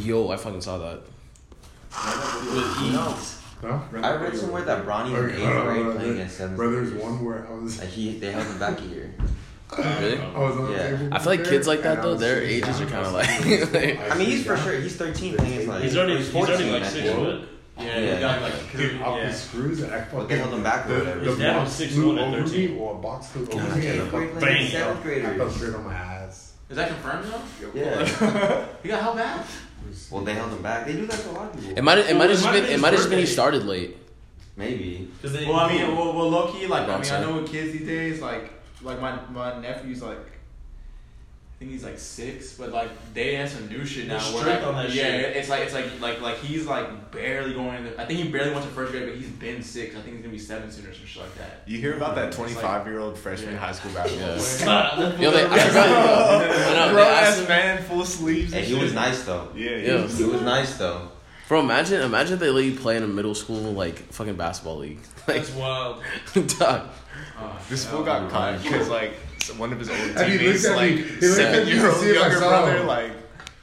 Yo, I fucking saw that. With ease. Huh? I read somewhere that Bronny was in eighth grade hold playing against seventh. Bro, there's one where I was. Like he, they held him back a year. Really? I was on the Yeah. table I feel like there, kids like that and I though, was their sitting ages down. are kind of like. like- I mean, he's for sure. He's 13 playing against like. He's already he's 14, already like I six think. foot. Yeah, Yeah. he got like Dude, off yeah. the screws and I fucking. But they held him back or the, whatever. The His dad was box 6'1" flew at over 13. me, or a box flew over God, me. eighth grade I playing against Bang. seventh fell graders. straight on my ass. Is that confirmed though? Yeah. He got held back. Well, they held him back. They do that to a lot of people. It might it might have just Well, been be it might have just been he started late. Maybe. Cause they, Well, I mean, well, well low key, like I mean. I know with kids these days, like like my my nephew's like. I think he's like six, but like they have some new shit now. They're where, like, on that yeah, shit. it's like it's like like like he's like barely going. To, I think he barely went to first grade, but he's been six. I think he's gonna be seven soon or some shit like that. You hear about that It's like- 25 year old freshman Yeah. high school basketball Yeah. player? Yo, they, I forgot. I know, they Grown asked ass man, full sleeves. Hey, and he was nice though. Yeah, he Yeah. was- He was nice though. Bro, imagine imagine they let you play in a middle school like fucking basketball league. Like, That's wild. dog. Oh, This yeah. fool got caught because like so one of his old And he teammates, looked at me- like he looked at seven me year old see if I younger saw brother, him. like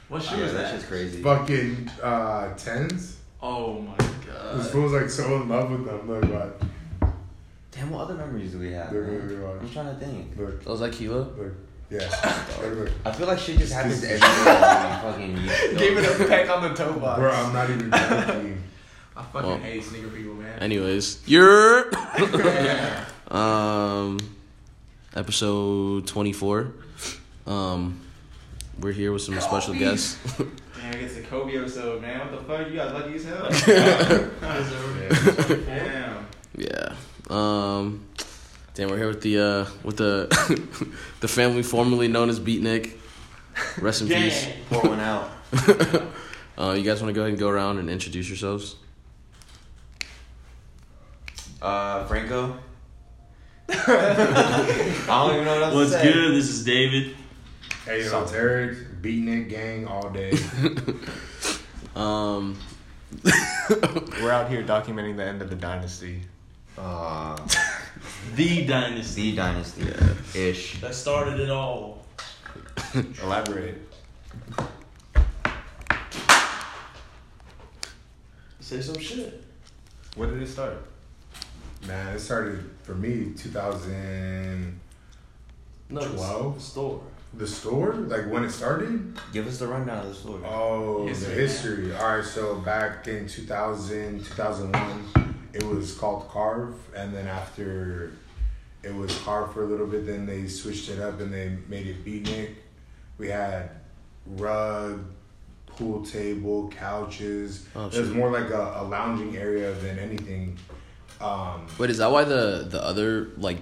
What shoe Yeah, is that that? shit's crazy. Fucking uh, tens. Oh my god. This god. fool's like so in love with them. Look, what? Damn, what other memories do we have? Look, man? look, look, I'm trying to think. Look, Was that Kilo? look. Yeah. Look, look. I feel like shit just happens every day. fucking gave it a peck on the toe box. Bro, I'm not even joking. I fucking Well. hate sneaker people, man. Anyways, you're yeah. um episode twenty four. Um, we're here with some special guests. Man, it's a Kobe episode, man. What the fuck? You guys lucky as hell. Damn. yeah. Um, damn, we're here with the uh with the the family formerly known as Beatnik. Rest in peace. Pour one out. Uh, you guys want to go ahead and go around and introduce yourselves? Uh, Franco. I don't even know what else What's to say. good? This is David. Hey, yo, Tarek, Beatnik gang all day. Um, We're out here documenting the end of the dynasty. Uh, The Dynasty. the dynasty ish. That started it all. Elaborate. Say some shit. When did it start? Man, it started for me 2000. No, it's 12? the store. The store, like when it started. Give us the rundown of the store. Oh, History, the history. All right, so back in 2000, 2001, it was called Carve, and then after it was Carve for a little bit, then they switched it up and they made it Beatnik. We had rug, pool table, couches. Oh, it was more like a, a lounging area than anything. Um, wait, is that why the the other like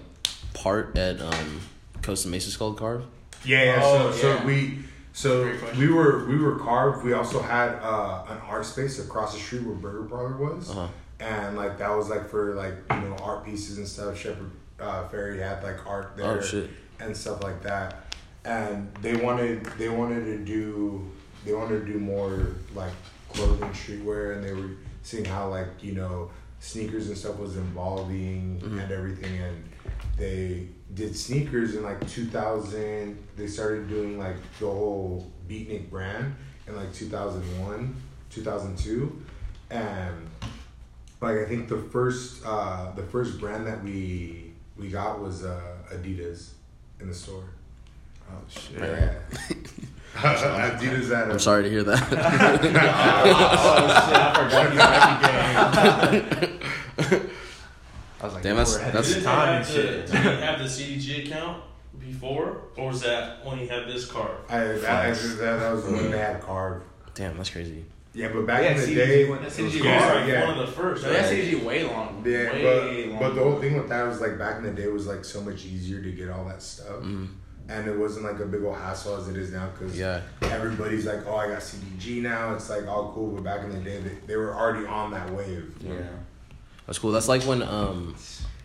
part at um Costa Mesa is called Carve? Yeah, yeah. Oh, so, yeah. so we so we were we were carved. We also had uh, an art space across the street where Burger Parlor was, Uh-huh. and like that was like for like you know art pieces and stuff. Shepard uh, Fairey had like art there Oh shit. and stuff like that. And they wanted they wanted to do they wanted to do more like clothing streetwear, and they were seeing how like you know sneakers and stuff was evolving Mhm. and everything, and they did sneakers in like 2000. They started doing like the whole Beatnik brand in like 2001, 2002, and like I think the first uh, the first brand that we we got was uh, Adidas in the store. Oh shit. Yeah. Adidas at I'm sorry to hear that. oh shit! I forgot you were Nike gang. I was like, Damn, that's- that's- Did time have and shit. did you have the CDG account before, or was that when you had this card? I, I, I, that, that was when they had carve. Damn, that's crazy. Yeah, but back Yeah, in the CDG day, went- it was CDG carve, Yeah, like yeah. one of the first. So right? that's usually way long. Yeah, way but, long. but the whole thing with that was like back in the day was like so much easier to get all that stuff, Mm, and it wasn't like a big old hassle as it is now because yeah. everybody's like, oh, I got CDG now. It's like all cool, but back in the day, they, they were already on that wave. Yeah. That's cool. That's like when um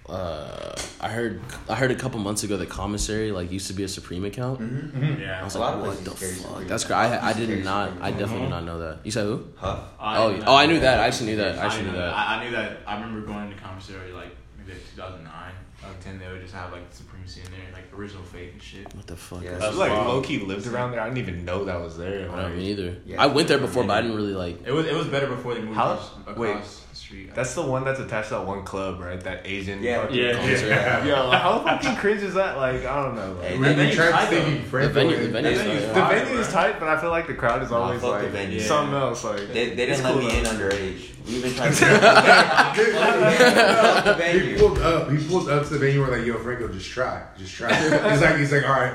uh I heard I heard a couple months ago that commissary like used to be a Supreme account. Mm-hmm. I yeah. was A like, lot of what the fuck? That's great. I I did not. I definitely did not know that. You said who? Huff. I Oh, knew oh, I knew that. I actually knew that. I actually knew that. I, I knew that. I remember going to commissary like maybe like 2009, 2010, they would just have like Supremacy in there, like original fake and shit. What the fuck? Yeah, is That's like wild. low key lived around there. I didn't even know that was there. I don't Like, me either. Yeah. I went there before, but I didn't really like. It was it was better before they moved How- across, across wait, the street. that's the one that's attached to that one club, right? That Asian. Yeah. fucking Yeah. concert. Yeah. Yo, how fucking cringe is that? Like, I don't know. Like, We, that we venue's tried tight, thinking The venue- the and- venue's That venue's tight. the venue is bro. tight, but I feel like the crowd is always fuck the like venue. something else. Like They, they didn't let cool me in underage. We even tried to. Fuck the He pulled up. He pulled up to the venue. We're like, "Yo, Franco, just try, just try." he's like, he's like, "All right."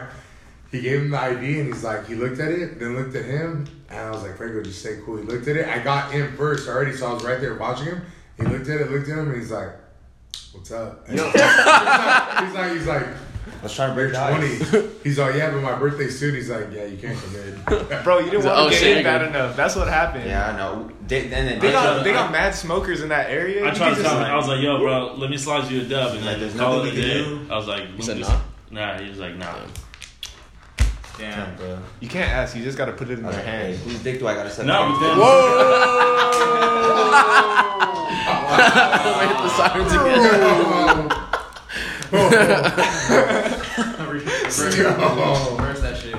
He gave him the ID, and he's like, he looked at it, then looked at him, and I was like, "Franco, just stay cool." He looked at it. I got in first already, so I was right there watching him. He looked at it, looked at him, and he's like, "What's up?" And he's, like, he's like, he's like, Let's try to "You're break the 20." He's like, "Yeah, but my birthday soon." He's like, "Yeah, you can't come in." Bro, you didn't He's like, want "Oh, to get shit, in bad enough. That's what happened. Yeah, I know. They, and then They they got tried- they got mad smokers in that area. I You tried to tell him. like- I was like, "Yo, bro, let me slide you a dub," and Like, then there's call nothing it a we can do? I was like, You said just- nah. Nah, he was like, nah. Damn. Damn, bro. You can't ask. You just got to put it in I was their like, hey, hand. whose dick do I gotta suck? No, whoa! then Wait, the sirens again. Yo. Where's that shit?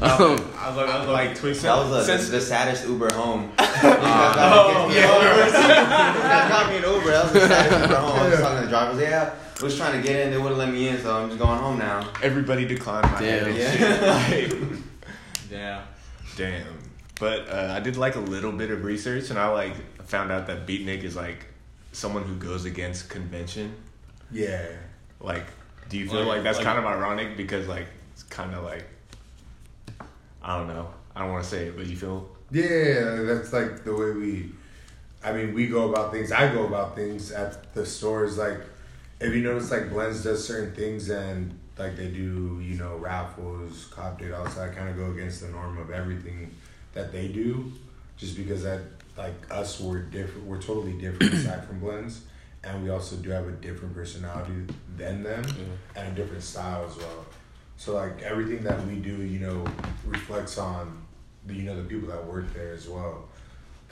um, I was like, I was like, twist That was uh, Since- the, the saddest Uber home. You guys got me- you guys got me an Uber. That was the saddest Uber home. I was talking to the drivers. Yeah, I was trying to get in. They wouldn't let me in, so I'm just going home now. Everybody declined my Damn. head. Yeah. Like, Damn. Damn. But uh, I did like a little bit of research, and I like found out that Beatnik is like someone who goes against convention. Yeah. Like, do you feel Like- like, that's like- kind of ironic because like it's kind of like I don't know. I don't want to say it, but you feel Yeah, that's like the way we. I mean, we go about things. I go about things at the stores. Like, if you notice, like Blends does certain things, and like they do, you know, raffles, cop date outside, kind of go against the norm of everything that they do, just because that like us, we're different. We're totally different aside from Blends, and we also do have a different personality than them, and a different style as well. So like everything that we do, you know, reflects on the, you know the people that work there as well.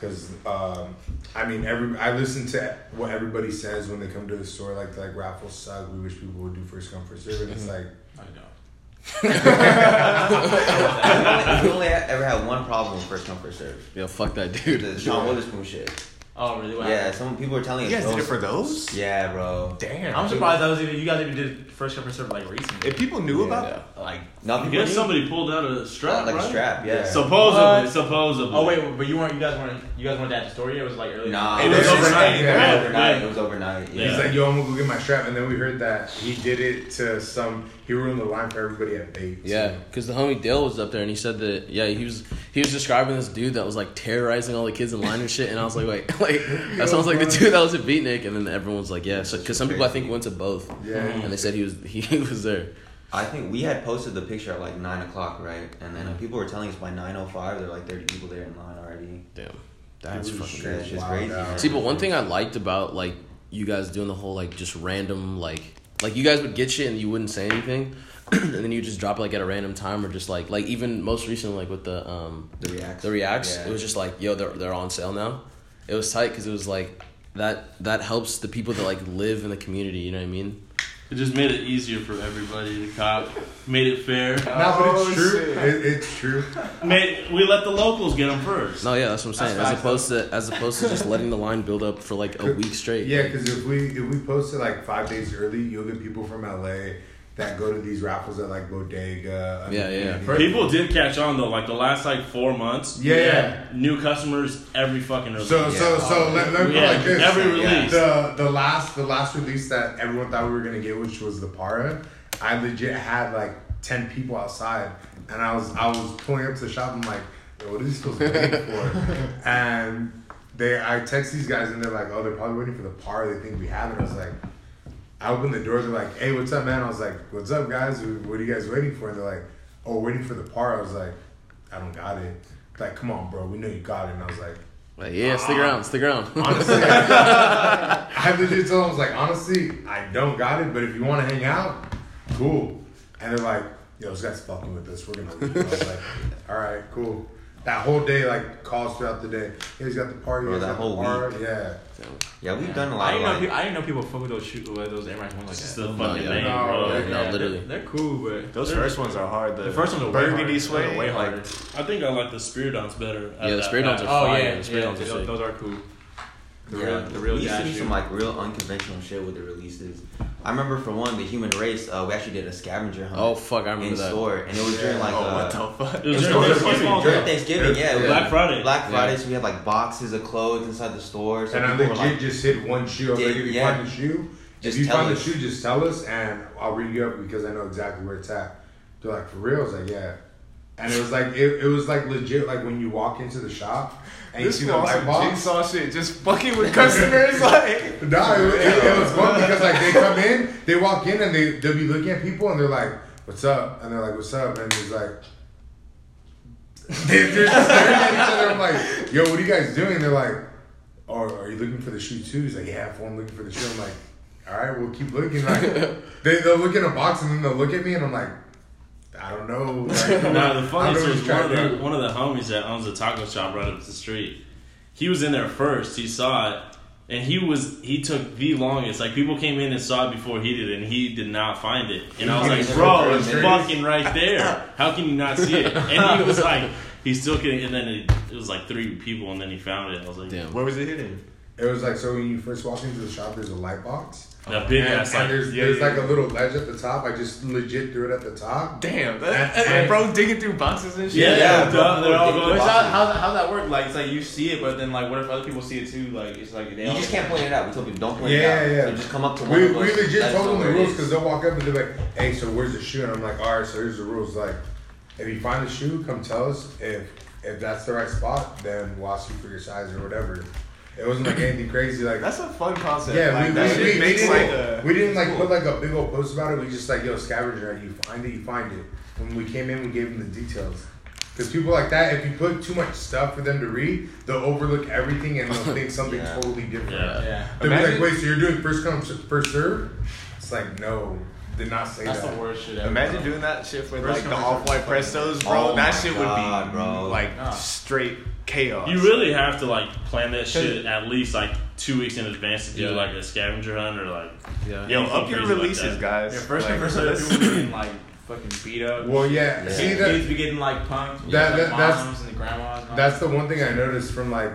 Because um, I mean, every I listen to what everybody says when they come to the store, like like raffles suck. We wish people would do first come first serve, and it's like I know. I've only ever had one problem with first come first serve. Yo, fuck that dude. The Sean Wotherspoon shit. Oh, really? What Yeah, happened? some people were telling you us. guys did it for those. Yeah, bro. Damn. I'm surprised that was even you guys even did first come first serve like recently. If people knew Yeah. about like No, I people guess somebody pulled out a strap, like right? a strap. Yeah. Yeah. Supposedly, What? supposedly. Oh wait, but you weren't. You guys weren't. You guys weren't at the store yet. It was like early. Nah, It it was was overnight, overnight. yeah. It was overnight. It was overnight. Yeah. he's like, "Yo, I'm gonna go get my strap," and then we heard that he did it to some. He ruined the line for everybody at bait. Yeah, because the homie Dale was up there and he said that yeah he was he was describing this dude that was like terrorizing all the kids in line and shit and I was like wait like that sounds like the dude that was at Beatnik and then everyone's like yeah because some people I think went to both yeah. and they said he was he was there I think we had posted the picture at like nine o'clock, right? And then people were telling us by nine o five, there were like thirty people there in line already. damn that's Dude, fucking crazy just Wow, crazy. see but one thing I liked about like you guys doing the whole like just random like like you guys would get shit and you wouldn't say anything and then you just drop it like at a random time or just like like even most recently like with the um the reacts. the reacts Yeah. it was just like yo they're, they're on sale now it was tight because it was like that that helps the people that like live in the community you know what i mean It just made it easier for everybody to cop. Made it fair. No, but Oh, it's true. It, it's true. Made we let the locals get them first. no yeah that's what i'm saying That's as facts, opposed to as opposed to just letting the line build up for like a week straight Yeah, because if we if we post it like five days early, you'll get people from LA that go to these raffles at like Bodega. Yeah, yeah. Undefeated. People did catch on though. Like the last like four months. Yeah, yeah. New customers every fucking release. So so so let, let me yeah, it like this. every Yeah. release. the the last the last release that everyone thought we were gonna get, which was the Parra, I legit had like ten people outside, and I was I was pulling up to the shop. I'm like, Yo, what are these supposed to waiting for? And they I text these guys and they're like, oh, they're probably waiting for the Parra. They think we have it. I was like. I opened the door. They're like, "Hey, what's up, man?" I was like, "What's up, guys? What are you guys waiting for?" And they're like, "Oh, waiting for the par." I was like, "I don't got it." Like, come on, bro. We know you got it. And I was like, like yeah stick ah, around stick around honestly, I, I legit told them, I was like, honestly, I don't got it, but if you want to hang out, cool. And they're like, yo, this guy's fucking with us. We're gonna leave. I was like, all right, cool. That whole day, like calls throughout the day. Yeah, he's got the party. Bro, he's that got the whole party. Yeah. Yeah, we've done a lot of didn't know. like. People, I didn't know people fuck with those shoot with those Air Max ones like It's that. the No, fucking yeah. name, No, bro. yeah, no, literally. They're, they're cool, but Those first ones are hard. The, the first ones are way burgundy harder. suede, They're way like, harder. I think I like the Spiridons better. at Yeah, the that Spiridons pack. are Oh fire. yeah, The Spiridons yeah, are those, sick. those are cool. The Yeah, real, the real we used to do some like real unconventional shit with the releases. I remember for one, the human race, uh, we actually did a scavenger hunt Oh fuck, I remember in that. store, and it was during like oh, uh, what the fuck? It was It's during called- Thanksgiving. during Yeah. Thanksgiving. Yeah, it was Black Friday. Black Yeah. Friday, so we had like boxes of clothes inside the store. So And I people legit like, just hit one shoe. I was Yeah, like, if you yeah. find the shoe, Just if you tell find us. the shoe, just tell us, and I'll ring you up because I know exactly where it's at. They're like, for real? I was like, yeah. And it was like, it, it was like legit, like when you walk into the shop and This you was light box. jigsaw shit, just fucking with customers. like, No, it, it, it was fun because like they come in, they walk in and they they'll be looking at people and they're like, "What's up?" And they're like, "What's up?" And he's like, they, they're just staring at each other. I'm like, "Yo, what are you guys doing?" They're like, "Oh, are you looking for the shoe too?" He's like, "Yeah, I'm looking for the shoe." I'm like, "All right, we'll keep looking." Like they they'll look in a box and then they'll look at me and I'm like, "I don't know." Like, Nah, the I don't funniest know was one of the one of the homies that owns a taco shop right up the street. He was in there first. He saw it, and he was he took the longest. Like people came in and saw it before he did, and he did not find it. And I was like, "Bro, it's fucking right there. How can you not see it?" And he was like, "He's still kidding." And then it, it was like three people, and then he found it. I was like, Damn. where was it hidden? It was like so when you first walk into the shop, there's a light box. That big and, ass and there's yeah, there's yeah, like yeah. a little ledge at the top. I just legit threw it at the top. Damn, that, And- and, bro digging through boxes and shit. Yeah, Yeah, they're, they're all going. But how, how, how that work? Like it's like you see it, but then like what if other people see it too? Like it's like they you just can't point it out. We told people don't point Yeah, it out. yeah. So just come up to one We, of we us. legit told them the where rules because they'll walk up and they're like, "Hey, so where's the shoe?" And I'm like, "All right, so here's the rules. Like, if you find the shoe, come tell us. If if that's the right spot, then we'll ask you for your size or whatever." It wasn't like anything crazy. Like, That's a fun concept. yeah, like, we, that we, we, we makes didn't, like a. we didn't like put like a big old post about it. We just like, yo, scavenger hunt. You find it, you find it. When we came in, we gave them the details. Because people like that, if you put too much stuff for them to read, they'll overlook everything and they'll think something Yeah. totally different. Yeah. Yeah, They'll be like, wait, so you're doing first come, first serve? It's like, no, did not say that's that. That's the worst shit ever. Imagine doing that shit with First like the come, off white first prestos, bro. Oh that shit God, would be bro. like Nah. straight chaos. You really have to like plan that shit at least like two weeks in advance to do Yeah. like a scavenger hunt or like Yeah. Yo, up your crazy like releases, guys. Yeah, first Like, come first people getting like fucking beat up. Well, yeah, Yeah. see kids, that kids be getting like punked. That- like, that- that's- moms and the grandmas. And all that's the one thing I noticed from like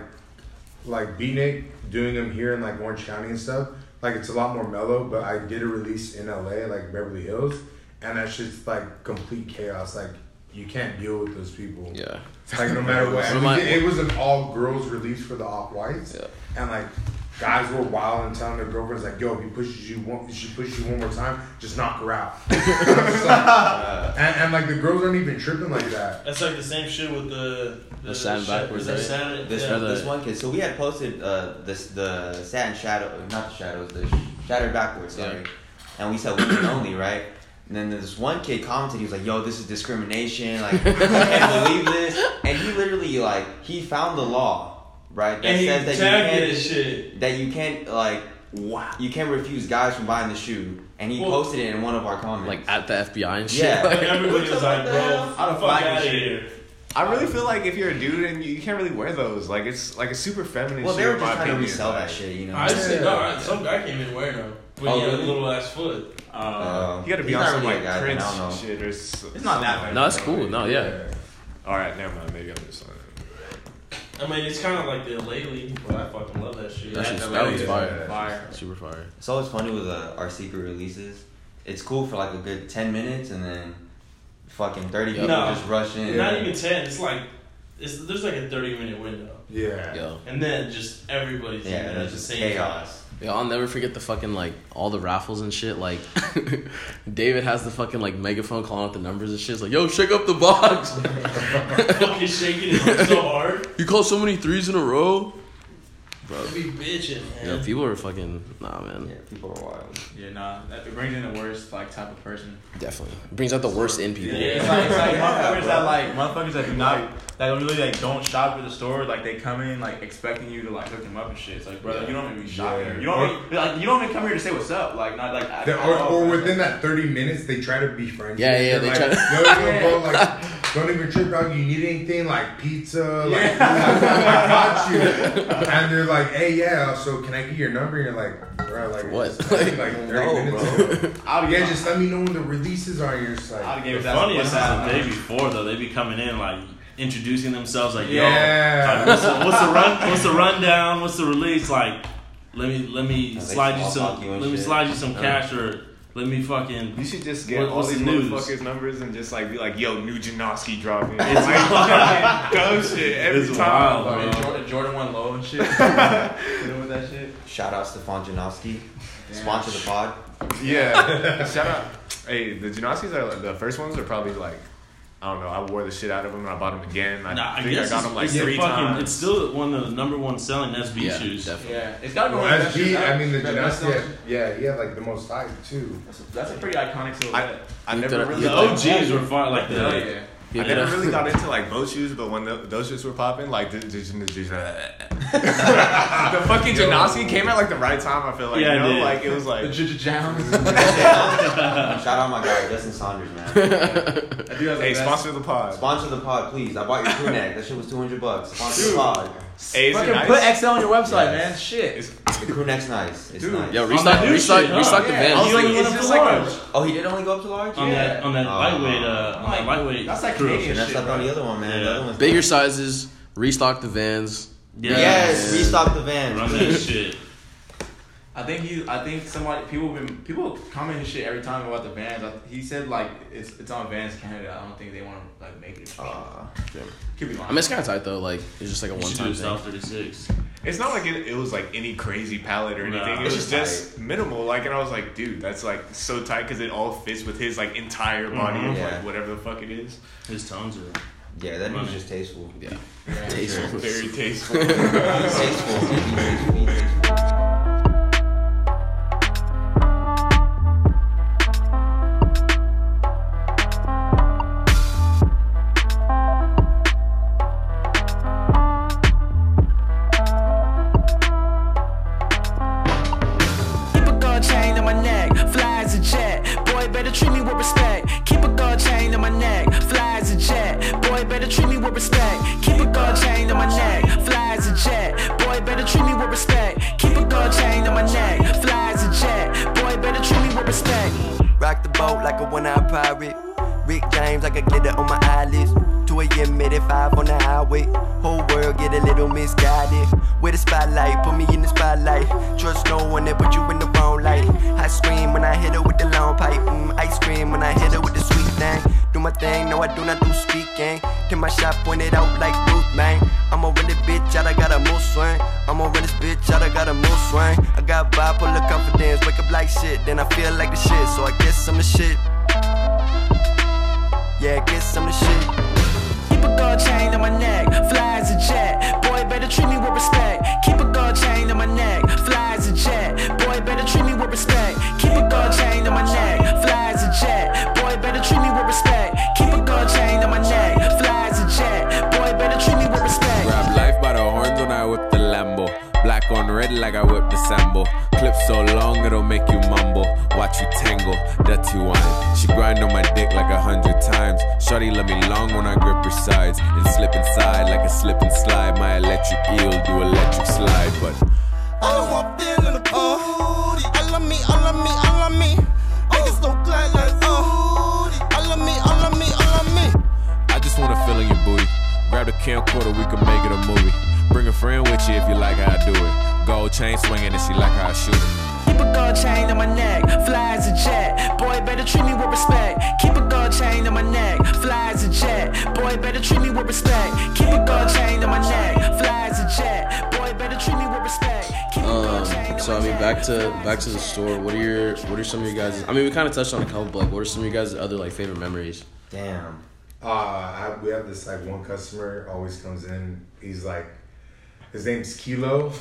like Beatnik doing them here in like Orange County and stuff. Like it's a lot more mellow, but I did a release in LA, like Beverly Hills, and that's just like complete chaos. Like you can't deal with those people. Yeah. Like no matter what, One of and my- it was an all girls release for the off whites, Yeah. and like guys were wild and telling their girlfriends like, "Yo, if he pushes you one, she pushes you one more time, just knock her out." And I'm like- and, and like the girls aren't even tripping like that. That's like the same shit with the The satin sh- backwards, the right? satin- This yeah. This one kid. So we had posted uh this the satin shadow, not the shadows, the shattered backboards. Sorry, Yeah. and we said women only, right? And then this one kid commented, he was like, "Yo, this is discrimination. Like, I can't believe this." And he literally like he found the law, right? That and he says that you can't it shit. that you can't like Wow. you can't refuse guys from buying the shoe. And he Well- posted it in one of our comments. Like at the FBI and shit. Yeah. But everybody was like, bro, How the fuck fuck out of is here. I really feel like if you're a dude and you, you can't really wear those, like it's like a super feminine. well, shit, they were in just my trying to opinion. resell that shit, you know. I just Yeah. no, I- some guy came in wearing them, but Oh, he had a really? little ass foot. Uh, Uh, You gotta be on some really like a guy, Prince I don't know. shit or. s- It's not that bad. No, that's cool. No, yeah. All right, never mind. Maybe I'm just. I mean, it's kind of like the lately, but I fucking love that shit. That Yeah, shit's that that was was fire. fire. Super fire. It's always funny with uh, our secret releases. It's cool for like a good ten minutes, and then fucking thirty Yeah. people No. just rush in. Not even ten. It's like it's there's like a thirty minute window, Yeah. Yo. and then just everybody's Yeah, in there at it's the just same chaos. Yo, I'll never forget the fucking like all the raffles and shit. Like, David has the fucking like megaphone calling out the numbers and shit. It's like, yo, shake up the box. fucking shaking it so hard. you called so many threes in a row, bro. Be bitching, man. Yeah, people are fucking nah, man. Yeah, people are wild. Yeah, nah, it brings in the worst like type of person. Definitely it brings out the worst in people. Yeah, it's like, it's like motherfuckers bro. that like motherfuckers that do not that really like don't shop at the store. Like they come in like expecting you to like hook them up and shit. It's like, brother, you don't even be shopping. Yeah. You don't even, like you don't even come here to say what's up. Like not like I- They- I or, don't or within that 30 minutes, they try to be friends. Yeah, yeah, They're like, try Yo, yo, bro, like, don't even trip out. You need anything like pizza? Like, I got you. And they're like, hey, yeah. So can I get your number? And you're like, bro, like What? it's like, like 30 No, minutes. bro. I'd Yeah, just let me know when the releases are. You're just I'd like, give The funniest is one the day before though. They be coming in like introducing themselves like, Yeah. yo, like, what's, the, what's the run? What's the rundown? What's the release? Like, let me let me they slide you some. talk you Let me slide you some uh-huh. cash or let me fucking. You should just get What- all these the news? motherfuckers' numbers and just like be like, "Yo, new Janoski dropping." It's like fucking dumb shit every It's time. wild, bro. Jordan, Jordan won low and shit. you know with that shit? Shout out Stefan Janoski. Damn. Sponsor the pod. Yeah, shout out. Hey, the Janoskis are like, the first ones are probably like, I don't know. I wore the shit out of them and I bought them again. I Nah, think I, guess got them like three fucking, times. It's still one of the number one selling SB Yeah, shoes. definitely. Yeah, it's got to be well, one of the best SB, shoes I mean, the Best- best Janoski, selling- yeah, he had like the most hype too. That's a, that's a pretty iconic silhouette. I, I never really The you OGs were fine. Like the oh, Hell yeah. I did never a- really got into like boat shoes, but when the, those shoes were popping, like the, the, the, the fucking Janoski came at like the right time. I feel like, Yeah, you it know, did. like it was like The like. Jujja Jowns. Shout out my guy Justin Saunders, man. That dude has the Hey, best- sponsor the pod. Sponsor the pod, please. I bought your crew neck. That shit was two hundred bucks. Sponsor the pod. Hey, is it Fucking nice? put XL on your website, Yes. man. Shit. It's- The crew neck's nice. It's Dude. nice. Yo, On restock, that new restock, shit, huh? restock the Yeah. Vans. I was like, It's it's just just like like a- oh, he did only go up to large. on that on that Oh. lightweight uh on that lightweight. That's like crew. Canadian And that's shit, up on bro. the other one, man. The Yeah. other one's Bigger sizes, restock the Vans. Yeah. Yes, restock the van. Run that shit. I think he. I think somebody. People been. People comment his shit every time about the Vans. I, he said like it's it's on Vans Canada. I don't think they want to like make it. Uh, Could be lying. I mean, it's kind of tight though. Like it's just like a one time thing. thirty six. It's not like it, it was like any crazy palette or Nah. anything. It was just just minimal. Like, and I was like, dude, that's like so tight because it all fits with his like entire body Mhm. of Yeah. like whatever the fuck it is. His tones are. yeah, that dude's Money. just tasteful. Yeah, Yeah. tasteful. Very tasteful. Tasteful. James, I could glitter on my eyelids. 2 a.m. At five on the highway. Whole world get a little misguided. With the spotlight, put me in the spotlight. Trust no one that put you in the wrong light. I scream when I hit her with the long pipe. Mm, ice cream when I hit her with the sweet thing. Do my thing, no I do not do speaking. Till my shot pointed out like Ruth, man. I'm a really bitch, out I got a mood swing. I'm a really bitch, out I got a mood swing. I got bipolar confidence, wake up like shit, then I feel like the shit. So I guess I'm the shit. Yeah, I guess I'm the shit. Keep a gold chain on my neck, fly as a jet. Boy, better treat me with respect. Keep a gold chain on my neck, fly as a jet. Boy, better treat me with respect. Like I whip the Sambo. Clip so long it'll make you mumble. Watch you tangle, dirty wine. She grind on my dick like a hundred times. Shorty let me long when I grip her sides. And slip inside like a slip and slide. My electric eel do electric slide, but All of my feeling the booty. All of me, all of me, all of me. Niggas don't glide like oh. I love me, I love me, I love me. I just wanna feel in your booty. Grab the camcorder, we can make it a movie. Bring a friend with you if you like how I do it. Gold chain swinging and she like how I shoot it. Keep a gold chain on my neck, fly as a jet. Boy, better treat me with respect. Keep a gold chain on my neck, fly as a jet. Boy, better treat me with respect. Keep a gold chain on my neck, fly as a jet. Boy, better treat me with respect. Keep a gold chain Um, so I mean, back to back to the store. What are your what are some of your guys? I mean, we kind of touched on a couple, but like, what are some of your guys' other like favorite memories? Damn. Uh, I, we have this like one customer always comes in. He's like, his name's Kilo,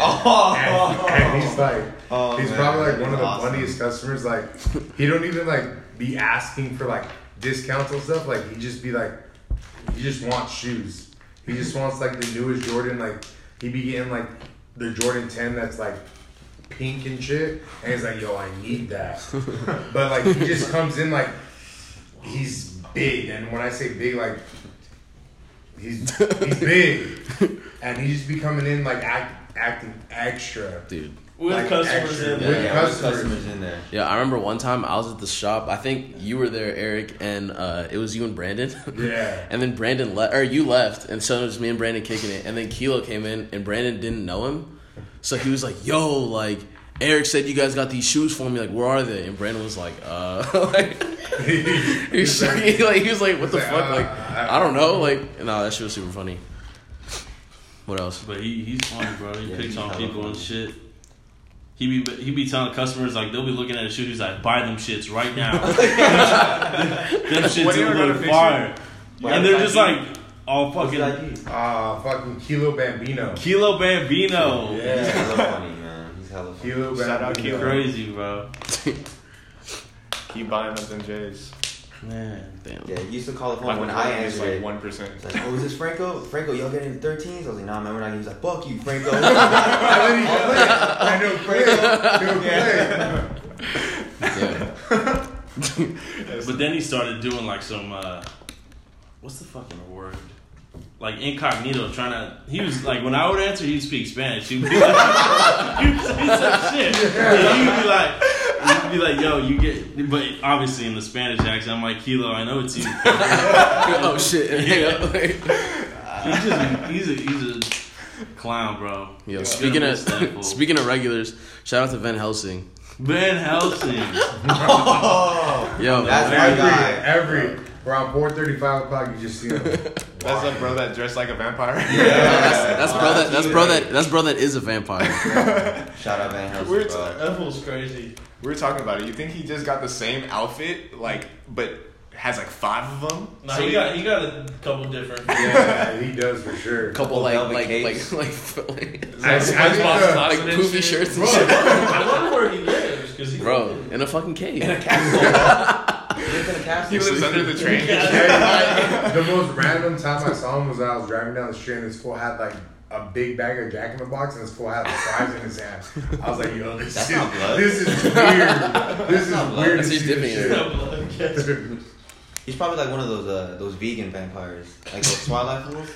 Oh. and, and he's oh. like, Oh, he's man, probably like one of the awesome. funniest customers. Like, he don't even like be asking for like discounts and stuff. Like, he just be like, he just wants shoes. He just wants like the newest Jordan. Like, he be getting like the Jordan Ten that's like pink and shit, and he's like, yo, I need that. but like, he just comes in like he's big, and when I say big, like he's he's big, and he's just be coming in like act, acting extra. dude. With Like customers extra, in there. Yeah, with customers. customers in there. Yeah, I remember one time I was at the shop. I think you were there, Eric, and uh, it was you and Brandon. Yeah. and then Brandon left, or you left, and so it was me and Brandon kicking it. And then Kilo came in, and Brandon didn't know him, so he was like, "Yo, like." Eric said you guys got these shoes for me. Like, where are they? And Brandon was like, uh, like, he was like, like, he was like, what the like, fuck? uh, Like, I- I don't know. Like, no, that shit was super funny. What else? But he he's funny, bro. He Yeah, picks he's on hella people and shit. He be he be telling customers like they'll be looking at a shoe. He's like, buy them shits right now. them shits What do you are got a look fire. And they're just like all What's fucking the ID? Ah, fucking Kilo Bambino. Kilo Bambino. He's Yeah. Hella funny, man. He's hella funny. Kilo Shout out Bambino. Crazy, bro. Keep buying up them J's. Man. Damn. Yeah, he used to call the phone Like when when I I is answered like one percent. It's like, oh, is this Franco? Franco, y'all getting 13s? I was like, nah, man, we're not. He was like, fuck you, Franco. And then. I know play. He'll. Yeah. But then he started doing like some uh what's the fucking word? Like incognito, trying to. He was like, when I would answer, he'd speak Spanish. He'd be like, he'd say some shit. And he'd be like, he'd be like, yo, you get. But obviously in the Spanish accent, I'm like, Kilo, I know it's you. oh shit. Yeah. He's just, he's a, he's a clown, bro. Yo, He's speaking of miss that fool. speaking of regulars, shout out to Van Helsing. Van Helsing. oh, Yo, That's my Every, guy. every around four thirty, five o'clock, you just see him. That's the bro that dressed like a vampire. that's, that's bro that that's bro that that's bro that is a vampire. Shout out Van Helsing, We're bro. That fool's crazy. We were talking about it. You think he just got the same outfit, like, but has like five of them? Nah, he got he got a couple different. yeah, he does for sure. Couple like velvet like, like capes. like like I, I think, uh, like poofy shirts and Bro. shit, I wonder where he lives because he bro, in a fucking cave. In a capsule. He lives in a He capsule. lives under the train. the most random time I saw him was when I was driving down the street and this fool had like a big bag of Jack in the Box and this fool had fries in his hand. I was like, yo, this That's is not blood. this is weird. This is blood. weird. That's to he's see dipping this it. shit. He's probably like one of those uh, those vegan vampires, like those Twilight fools.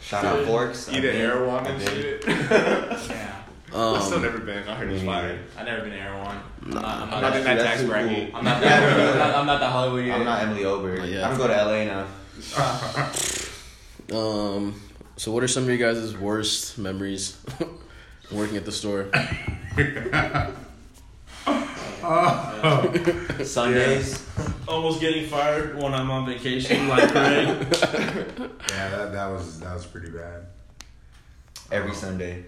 Shout out Forks. Eat I've an been- Erewhon I've and been- shit. Yeah. I've still Um, never been. I heard it's Me fire. neither. I never been Erewhon. I'm not. I'm I'm not, not in that That's tax bracket. cool. I'm not that. I'm not, I'm not that Hollywood yet. I'm not Emily Oberg. Yeah. I'm gonna go to LA now. um. So, what are some of your guys' worst memories working at the store? Sundays. almost getting fired when I'm on vacation, like Craig. Yeah, that, that was that was pretty bad. Every Sunday.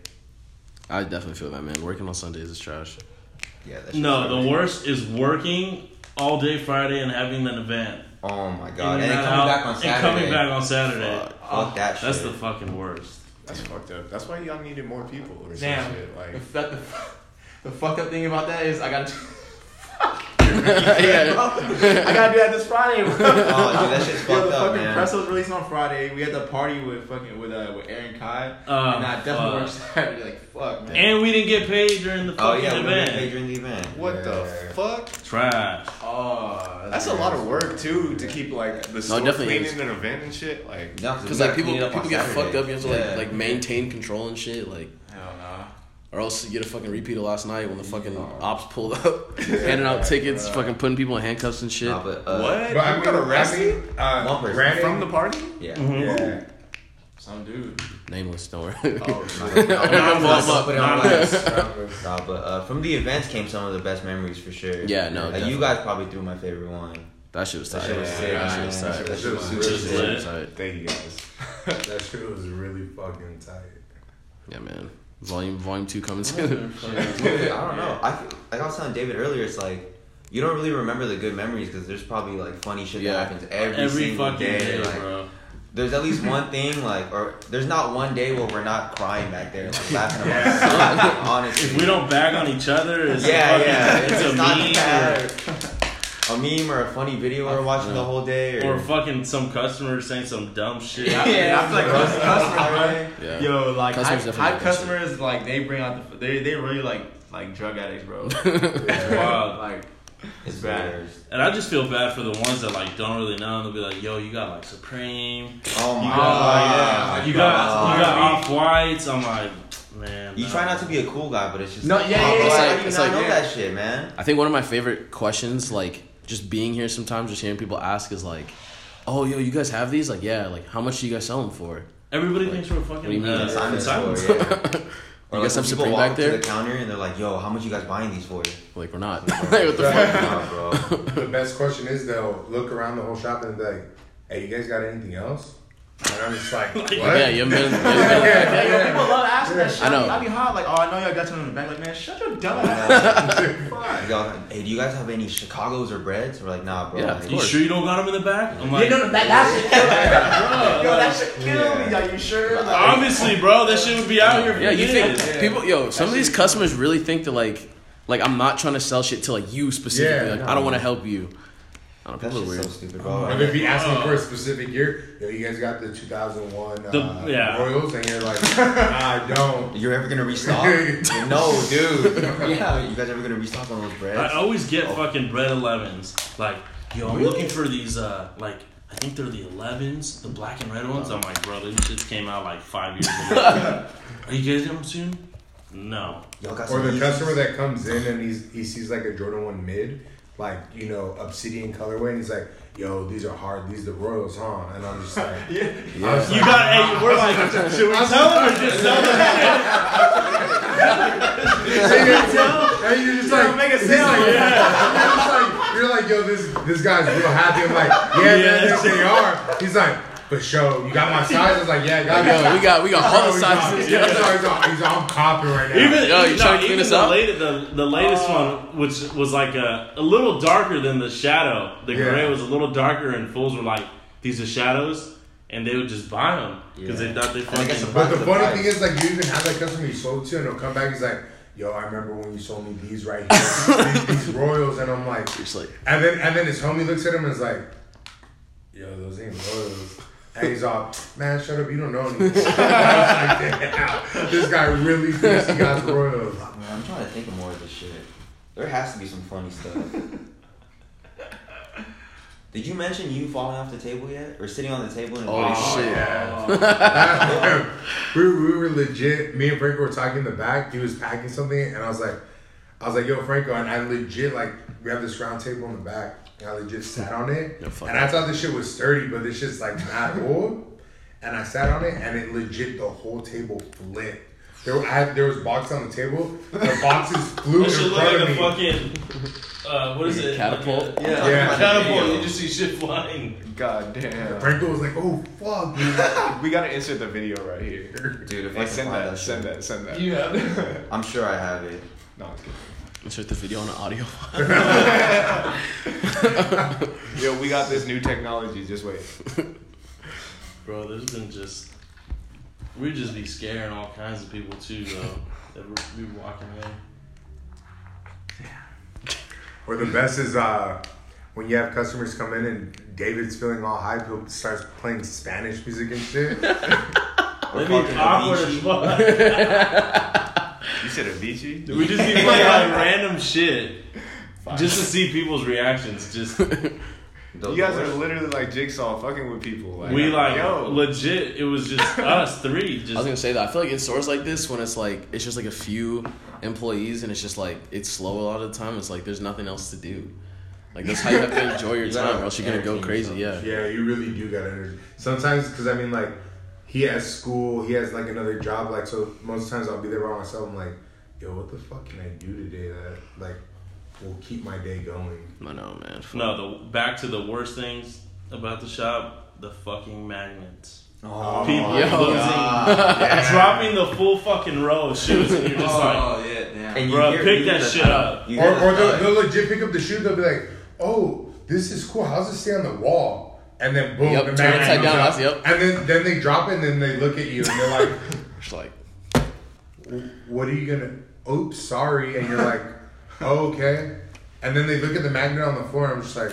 I definitely feel that man. Working on Sundays is trash. Yeah. That's No, the worst is working all day Friday and having an event. Oh my god. you're And then coming out- back on Saturday. And coming back on Saturday. Fuck. Fuck that shit. That's the fucking worst. That's fucked up. That's why y'all needed more people or some Damn. shit. Like, The, that, the, the fucked up thing about that is I got. yeah. I gotta do that this Friday. Bro. Oh, dude, that shit's Yo, fucked the up, fucking man. press was released on Friday. We had the party with fucking with uh with Aaron Kai, Oh, and I definitely fuck. worked Saturday. Like fuck, man. And we didn't get paid during the fucking Oh fucking yeah, we event. paid during the event. what Yeah. the fuck? Trash. oh, That's a lot of work too to keep like the store definitely cleaning is. an event and shit. Like, No, Because like people people get fucked up. You have to like Yeah. like maintain control and shit. Like. Hell no. Or else you get a fucking repeat of last night when the fucking ops pulled up, handing out tickets, fucking putting people in handcuffs and shit. Nah, but, uh, what? But I you mean, got I arrested mean, uh, One person. granted- from the party? Yeah. yeah. Some dude. Nameless, don't worry. Oh, Anonymous. Don't put it on Anonymous. blast. Nah, but uh, from the events came some of the best memories for sure. Yeah, no, Like, you guys probably threw my favorite one. that shit was That tight. shit was Yeah, sick, that shit was That tight. shit That shit was That shit was lit. really tight. Thank you guys. That shit was really fucking tight. Yeah, man. Volume Volume Two coming soon. I don't know. I feel, like I was telling David earlier, it's like you don't really remember the good memories because there's probably like funny shit Yeah. that happens every, Every single fucking day. day, like, bro. there's at least one thing like, or there's not one day where we're not crying back there, like laughing about something. Honestly, If we don't bag on each other, it's yeah, fucking, yeah, it's, it's, a not meme bad. A meme or a funny video we're uh, watching the uh, whole day, or, or, or fucking some customer saying some dumb shit. Yeah, I feel like cus- customers, Right? Yeah. Yo, like Customers high, definitely high do that shit. customers, like they bring out the they they really like like drug addicts, bro. it's wild, like It's bad. bad. And I just feel bad for the ones that like don't really know. and They'll be like, "Yo, you got like Supreme, Oh my you got god. like, you got you got off whites." I'm like, man. You no. try not to be a cool guy, but it's just No, like, yeah, oh, yeah, it's how like- do you it's not like- know yeah. that shit, man. I think one of my favorite questions, like just being here sometimes, just hearing people ask, is like, "Oh, yo, you guys have these? Like, yeah. Like, how much do you guys sell them for?" Everybody thinks we're fucking. What do you mean? uh, Consignment consignment store, yeah. You Or guys like have when people Supreme walk back up to the counter and they're like, "Yo, how much you guys buying these for?" Like, we're not. like, what the fuck? Nah, bro. The best question is they'll look around the whole shop and be like, "Hey, you guys got anything else?" And I'm just like, "What?" Yeah, you haven't been. You Yeah, yeah, Yeah, yo, yeah. people love asking that shit. I know. I be hot, like, oh, I know y'all got something in the back. Like, man, shut your dumb ass. Fuck. Yo, hey, do you guys have any Chicago's or breads? We're like, nah, bro. Yeah, Like, You sure you don't got them in the back? I'm like, Yeah, no, no, that, that shit kill me. Yo, that shit kill me. Are you sure? Like, obviously, bro, that shit would be out here. Yeah, you think years. people? Yo, some of these customers really think that like, like I'm not trying to sell shit to like you specifically. Yeah. like, I don't want to help you. I don't know. That's People are just so weird. stupid, bro. Or they'd be asking for a specific year. Yo, you guys got the 2001 uh, The- yeah. Royals, and you're like, I don't. You're ever gonna restock? no, dude. Yeah, you guys ever gonna restock on those breads? I always get fucking bread 11s. Like, yo, I'm looking for these, uh, like, I think they're the 11s, the black and red ones. I'm like, bro, these shits came out like five years ago. Are you guys getting them soon? No. Y'all got Or some the Yeezys? customer that comes in and he's he sees like a Jordan 1 mid, like, you know, obsidian colorway, and he's like, yo, these are hard, these are the Royals, huh? And I'm just like, yeah. I was You like, got, hey, we're like, should we tell them or just sell them? and you're just like, make a sale. like, you're, just like, you're like, yo, this this guy's real happy. I'm like, yeah, Yeah. man, they are. He's like, for sure, you got my size. I was like, yeah, I got Yo, we got we got all the He's on- sizes. He's on, he's on, he's on copping right now. Even, Yo, you no, trying to clean even us the, up? late, the, the latest uh-huh. one, which was like a, a little darker than the shadow. The Yeah. gray was a little darker, and fools were like, these are shadows, and they would just buy them because Yeah. they thought they And I fucking. But the The funny price. thing is, like, you even have that customer you sold to, and he'll come back. He's like, "Yo, I remember when you sold me these right here, these, these Royals," and I'm like, Just like and then and then his homie looks at him and is like, "Yo, those ain't Royals." And he's all, "Man, shut up, you don't know anything." Like, this guy really thinks he got Royals." Man, I'm trying to think of more of this shit. There has to be some funny stuff. Did you mention you falling off the table yet, or sitting on the table? And Oh, shit. Oh, yeah. we, we were legit. Me and Franco were talking in the back. He was packing something, and I was like, I was like, "Yo, Franco," and I legit like we have this round table in the back, and I legit sat on it, Yeah, fuck and I thought this shit was sturdy, but this shit's like not old. And I sat on it, and it legit the whole table flipped. There, I had, there was boxes on the table. The boxes flew That in should look front like of a me. fucking. Uh, what is it? Catapult? Like a- Yeah. Yeah. Catapult. You just see shit flying. God damn. Franco was like, "Oh fuck!" dude." We gotta insert the video right here. Dude, if I Like can send find that, that, send shit. that, send that. You have it. I'm sure I have it. No, I'm kidding. Insert the video on an audio. Yo, we got this new technology. Just wait. Bro, there's been just. We just be scaring all kinds of people too, though. That we be walking in. Or the best is uh, when you have customers come in and David's feeling all hype, he'll starts playing Spanish music and shit. Or That'd be awkward as fuck. You said Avicii? we just be playing like random shit. Just to see people's reactions. Just Those You guys worst. are literally like jigsaw fucking with people. Like, we like yo, legit. It was just us three. I was gonna say that. I feel like in stores like this, when it's like it's just like a few employees and it's just like it's slow a lot of the time. It's like there's nothing else to do. Like that's how you have to enjoy your You time, or else you're gonna go crazy. yourself. Yeah. yeah, you really do got energy. Sometimes, because I mean, like, he has school, he has like another job. Like, so most times I'll be there by myself. I'm like, yo, what the fuck can I do today that like will keep my day going? I know, man. Fuck. no. The back to the worst things about the shop. The fucking magnets. Oh, People Yo. losing, Yeah. dropping the full fucking row of shoes, and you're just oh, like, Oh, yeah, damn. And Bro, pick that the- shit up. Or, the or they'll, they'll legit pick up the shoe. They'll be like, "Oh, this is cool. How's it stay on the wall?" And then boom, Yep, the turn magnet upside down, out. that's- yep. And then then they drop it, and then they look at you, and they're like, Just like "What are you gonna?" Oops, sorry. And you're like, "Oh, okay." And then they look at the magnet on the floor. And I'm just like,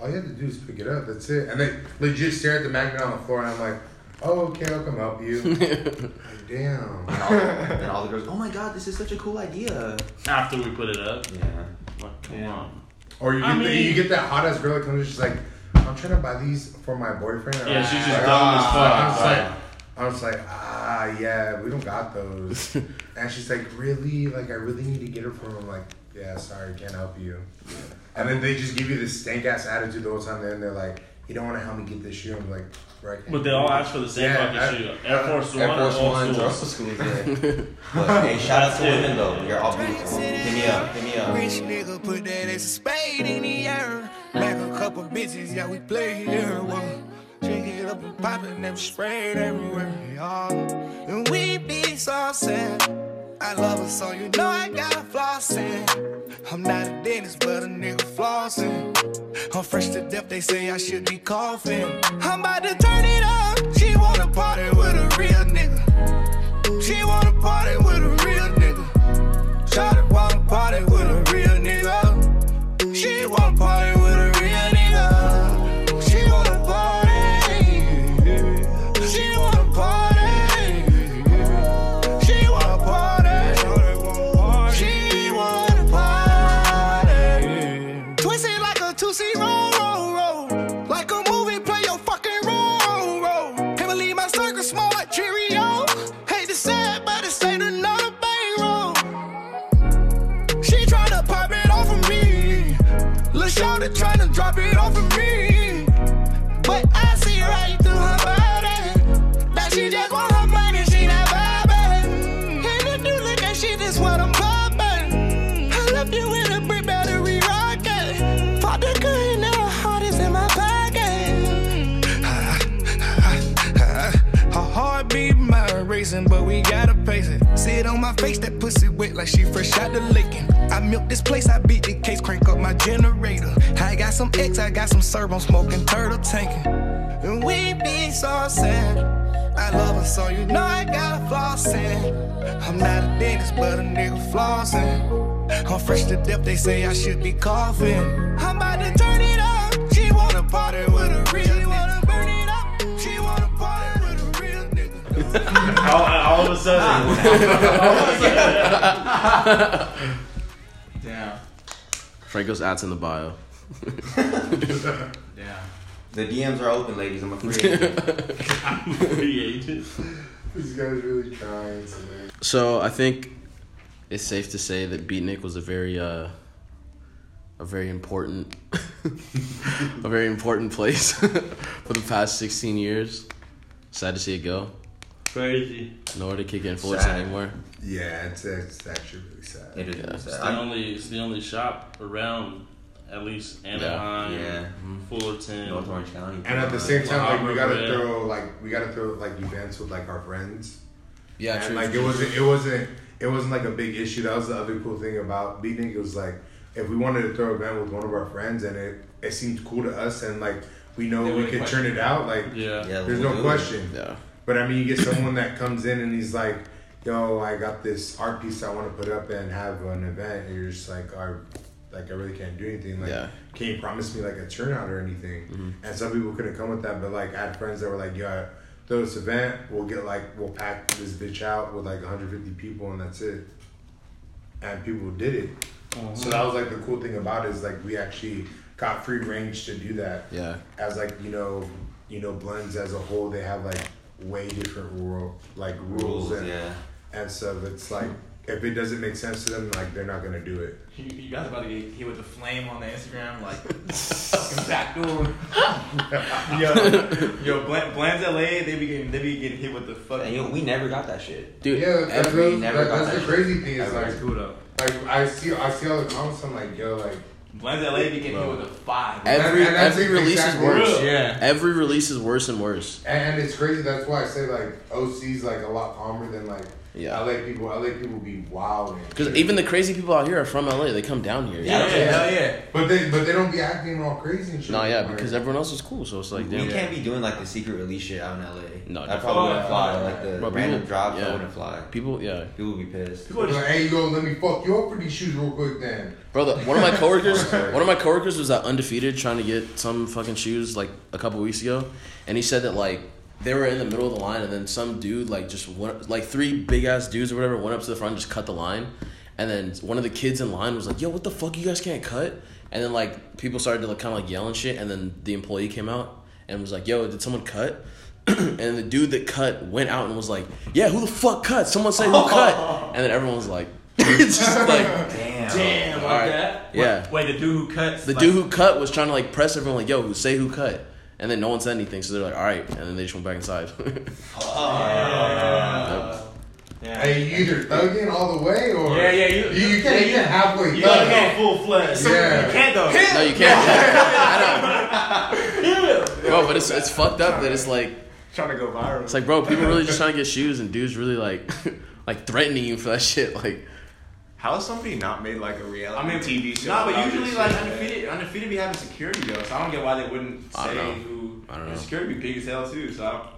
"All you have to do is pick it up. That's it." And they legit stare at the magnet on the floor, and I'm like, "Oh, okay, I'll come help you." like, damn. And all, and all the girls, oh my god, this is such a cool idea. after we put it up. Yeah. Like, come Yeah. on. Or you I get, the, mean- you get that hot ass girl that comes in, she's like, I'm trying to buy these for my boyfriend. Yeah, she's just Like, dumb as fuck. I'm just Right. like, I was like, ah, yeah, we don't got those. and she's like, really? Like, I really need to get her from him. Like, yeah, sorry, can't help you. And then they just give you this stank ass attitude the whole time. Then they're like, you don't want to help me get this shoe. I'm like, right. But they all ask for the same Yeah, fucking shoe. Air Force One, Air Force or old Ones, school. schools, yeah. but hey, shout out to women though. You're all beautiful. Hit me up. Hit me up. Rich nigga put that ass of spade in the air. Back a couple bitches, yeah, we played there. Well, drink it up and pop it, never sprayed everywhere. Yeah. And we be so. I love her, so you know I got flossing. I'm not a dentist, but a nigga flossing. I'm fresh to death, they say I should be coughing. I'm about to turn it up. She wanna party with a real nigga. She wanna party with a real nigga. Shawty wanna party with a real nigga. She wanna party with gotta pace it. On my face, that pussy wet like she fresh out the licking. I milk this place, I beat the case, crank up my generator. I got some X, I got some serve, I'm smoking turtle tanking. And we be sad. I love her, so you know I got a flossing. I'm not a dentist, but a nigga flossing. I'm fresh to death, they say I should be coughing. I'm about to turn it up. She wanna party with a real all, all of a sudden, all of a sudden. Damn. Franco's ads in the bio. Damn. The DMs are open, ladies. I'm a free agent. Free agent. This guy's really trying today. So I think it's safe to say that Beatnik was a very uh a very important a very important place for the past sixteen years. Sad to see it go. Crazy. Nowhere to kick influence Sad. anymore. Yeah, it's, it's actually really sad. It is Yeah. really It's the only. It's the only shop around, at least Anaheim, Yeah. Mm-hmm. Fullerton. North Orange County. And at the same time, like we gotta Barbara, yeah. throw like we gotta throw like events with like our friends. Yeah, and like it wasn't it wasn't it wasn't like a big issue. That was the other cool thing about Beatnik. It was like if we wanted to throw an event with one of our friends and it it seemed cool to us and like we know They we wouldn't could turn it out. Like Yeah. Yeah, there's we'll no do it. question. Yeah. But I mean, you get someone that comes in and he's like, "Yo, I got this art piece I want to put up and have an event." And you're just like, "I, like, I really can't do anything. Like, Yeah. can you promise me like a turnout or anything?" Mm-hmm. And some people couldn't come with that, but like, I had friends that were like, "Yo, throw this event. We'll get like, we'll pack this bitch out with like 150 people, and that's it." And people did it. Uh-huh. So that was like the cool thing about it is like we actually got free range to do that Yeah. as like you know you know blends as a whole they have like way different rule like rules, Rules, and yeah. and stuff it's like if it doesn't make sense to them like they're not gonna do it You, you guys about to get hit with the flame on the Instagram, like fucking backdoor. yo, yo, Blends, Blends LA, they be getting, they be getting hit with the And fucking. yo, we never got that shit. Dude, yeah that's, every- that's, never that- got that's that the crazy thing is Ever. like like I see I see all the comments I'm like yo like Blends LA be getting hit with a five. every And- and every release is exactly- worse. Yeah. Every release is worse and worse. and, and it's crazy that's why I say like OC's like a lot calmer than like Yeah. LA people LA people be wild Because even the crazy people out here are from LA. They come down here. Yeah, Yeah. hell yeah. but they but they don't be acting all crazy and shit No, yeah, Like, because everyone else is cool. So it's like, We can't be doing like the secret release shit out in LA. No, that probably wouldn't fly. Like the Bro, random people- drops, yeah. that wouldn't fly. People, yeah. People would be pissed. People are Like, hey, yo, let me fuck you up for these shoes real quick then. Brother, one of my coworkers, one of my coworkers was at undefeated trying to get some fucking shoes like a couple weeks ago, and he said that like they were in the middle of the line, and then some dude like just went, like three big ass dudes or whatever went up to the front and just cut the line, and then one of the kids in line was like, "Yo, what the fuck? You guys can't cut." and then like people started to like kind of like yell and shit, and then the employee came out and was like, "Yo, did someone cut?" and the dude that cut went out and was like, "Yeah, who the fuck cut? Someone say who cut?" And then everyone was like, "It's just like." Damn. Damn, like Alright. that. Yeah. Wait, wait, the dude who cut, The like, dude who cut was trying to like press everyone like, "Yo, who say who cut," and then no one said anything, so they're like, "All right," and then they just went back inside. Oh, yeah. Yeah. Hey, you either thugging all the way or Yeah, yeah, you- you, you can't yeah, you you- can't halfway You thug. gotta go full fledged. Yeah. You can't though. no, you can't. I know, bro, but it's it's fucked up that it's like Trying to go viral. it's like, bro, people really just trying to get shoes, and dudes really like like threatening you for that shit. Like, How has somebody not made like a reality I mean, TV show? Nah, but usually like shit? undefeated, undefeated be having security though, so I don't get why they wouldn't I say don't know. who. I don't know. Security be big as hell too, so.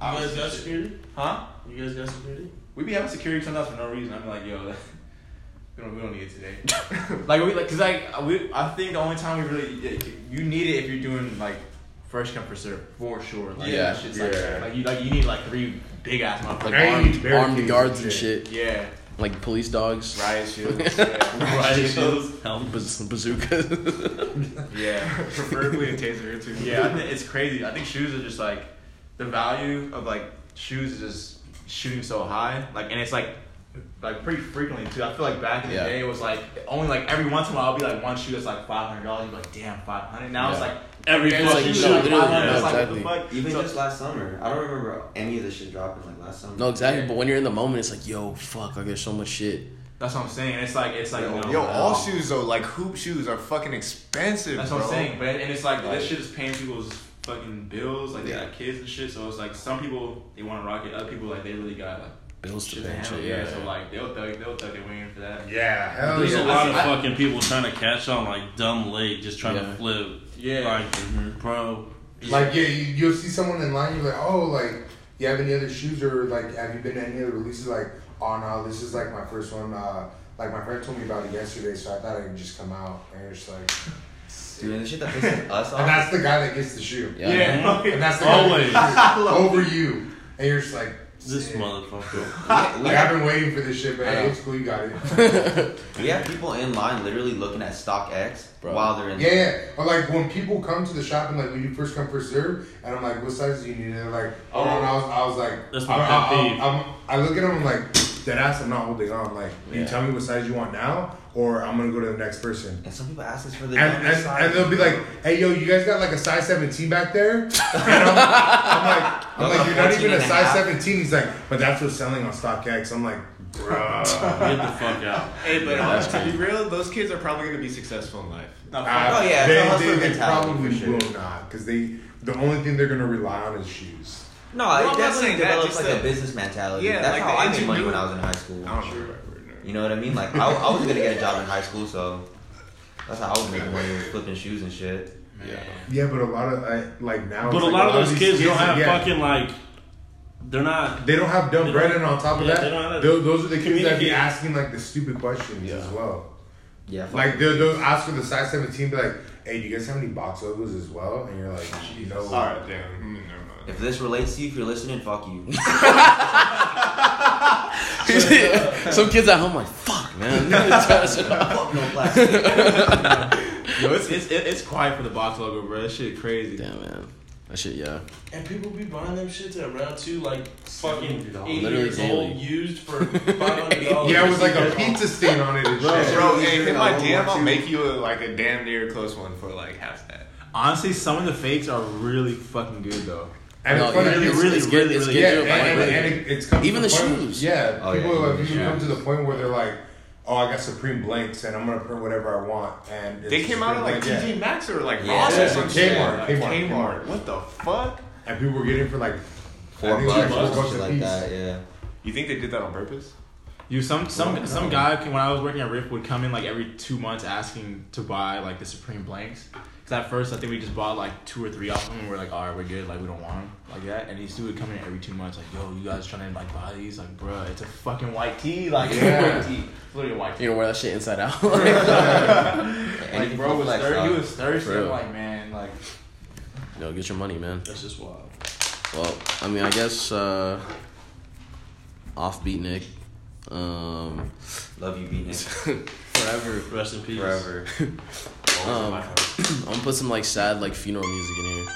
I, You guys got security? Huh? You guys got security? We be having security sometimes for no reason. I'm like, yo, we don't, we don't need it today. like we like, cause like we, I think the only time we really, you need it if you're doing like first come first serve for sure. Like, Yeah. that shit's Yeah. like, like you like you need like three big ass motherfuckers. like Hey, armed, barricades armed guards and shit. shit, yeah. Like police dogs, riot shields. yeah. Riot shields. Help. baz- bazookas. Yeah. Preferably a taser or two. Yeah, I think it's crazy. I think shoes are just like the value of like shoes is just shooting so high. Like, and it's like like pretty frequently too. I feel like back in the Yeah. day it was like only like every once in a while I'll be like one shoe that's like five hundred dollars. You'd be like, damn, five hundred. Now it's like Every every fucking shoe shoe, is like literally, 500. yeah, It's like, exactly. what the fuck? Even So- just last summer, I don't remember any of this shit dropping like last summer. no, exactly. Yeah. But when you're in the moment, it's like, yo, fuck, I there's so much shit. That's what I'm saying. It's like it's like Yo, you know, yo, all shoes though, like hoop shoes, are fucking expensive. That's bro. what I'm saying. But and it's like Like- this shit is paying people's fucking bills. Like they got kids and shit. So it's like some people they want to rock it. Other people like they really got like Bills to shit pay to handle. shit. Yeah. Yeah. So like they'll thug they'll thug their way in for that. Yeah, hell There's yeah. a lot of I- fucking people trying to catch on like dumb late, just trying Yeah. to flip. Yeah. Like, bro. Like yeah, you, you'll see someone in line. You're like, oh, like you have any other shoes or like have you been to any other releases? Like, oh no, this is like my first one. Uh, like my friend told me about it yesterday, so I thought I could just come out and you're just like, Dude, and the shit that pisses us and that's the guy that gets the shoe, Yeah. and that's the guy Always. that gets the shoe over you, and you're just like, This sick. motherfucker. Like I've been waiting for this shit, but I hey, it's cool, you got it. We have people in line literally looking at StockX Bro. while they're in. Yeah, yeah. Or like when people come to the shop and like when you first come first serve, and I'm like, what size do you need? And they're like, oh, oh. and I was, I was like, That's I, my I, pet peeve. I, I'm- I look at them, I'm like, dead ass, I'm not holding on. I'm like, you Yeah. tell me what size you want now, or I'm gonna go to the next person. And some people ask us for the And, and, size. and they'll be like, hey yo, you guys got like a size 17 back there? And I'm, I'm like, I'm Like like, you're not even a size 17. He's like, but that's what's selling on StockX. I'm like, bruh. Get the fuck out. Hey, but Yeah, uh, to be real, those kids are probably gonna be successful in life. No, Uh, Oh, yeah, it's they, they, they probably sure. will not, because they the only thing they're gonna rely on is shoes. No, I'm it not definitely saying that, develops just like a business mentality. Yeah, That's like how I made money when I was in high school. I don't know. You know what I mean? Like I, I was gonna get a job in high school, so that's how I was making money was flipping shoes and shit. Yeah. Yeah, but a lot of I, like now. But a like lot of those these kids don't have yeah, fucking like. They're not. They don't have dumb they bread, and on top of yeah, that, they don't have those, those are the kids that be asking like the stupid questions Yeah. as well. Yeah, Like they'll, they'll ask for the size seventeen, be like, "Hey, do you guys have any box logos as well?" And you're like, "You know, All right, damn. Mm, never mind. If this relates to you, if you're listening, fuck you. Some kids at home like, fuck, man. fuck no plastic. Yo, it's, it's it's quiet for the box logo, bro. That shit crazy. Damn, man. That shit, yeah. And people be buying them shits at round two, like fucking eighty Literally years daily. old, used for five hundred dollars. yeah, with like a pizza stain on it and shit." Bro, hey, hit my World DM. I'll make you a, like a damn near close one for like half that. Honestly, some of the fakes are really fucking good though. And No, it's funny, really, it's- really, it's good. It's really good. yeah, to and, a point and, and it, it's come Even the point- shoes. Yeah, Oh, people even have even shoes. come to the point where they're like, "Oh, I got Supreme blanks, and I'm gonna print whatever I want." And it's They came out of like blank, TJ yeah. Maxx or like Yeah. Ross Yeah, or some Kmart, shit. Kmart, Kmart. Kmart. What the fuck? and people were getting for like Four I think it's bucks like or four some a like piece. that. Yeah. You think they did that on purpose? You some some Well, some no. guy when I was working at Rift would come in like every two months asking to buy like the Supreme blanks. Cause at first I think we just bought like two or three of them and we're like, all right, we're good, like we don't want them like that. And these dude would come in every two months like, yo, you guys trying to like buy these? Like, bruh, it's a fucking white tee, like it's Yeah. white tee, it's literally a white tee. You know, wear that shit inside out. And Like, bro was thirsty. He was thirsty. I'm like, man, like, no, get your money, man. That's just wild. Well, I mean, I guess uh, offbeat Nick. Um, Love you, beatnik. forever. Rest in peace. Forever. Um, I'm gonna put some like sad like funeral music in here.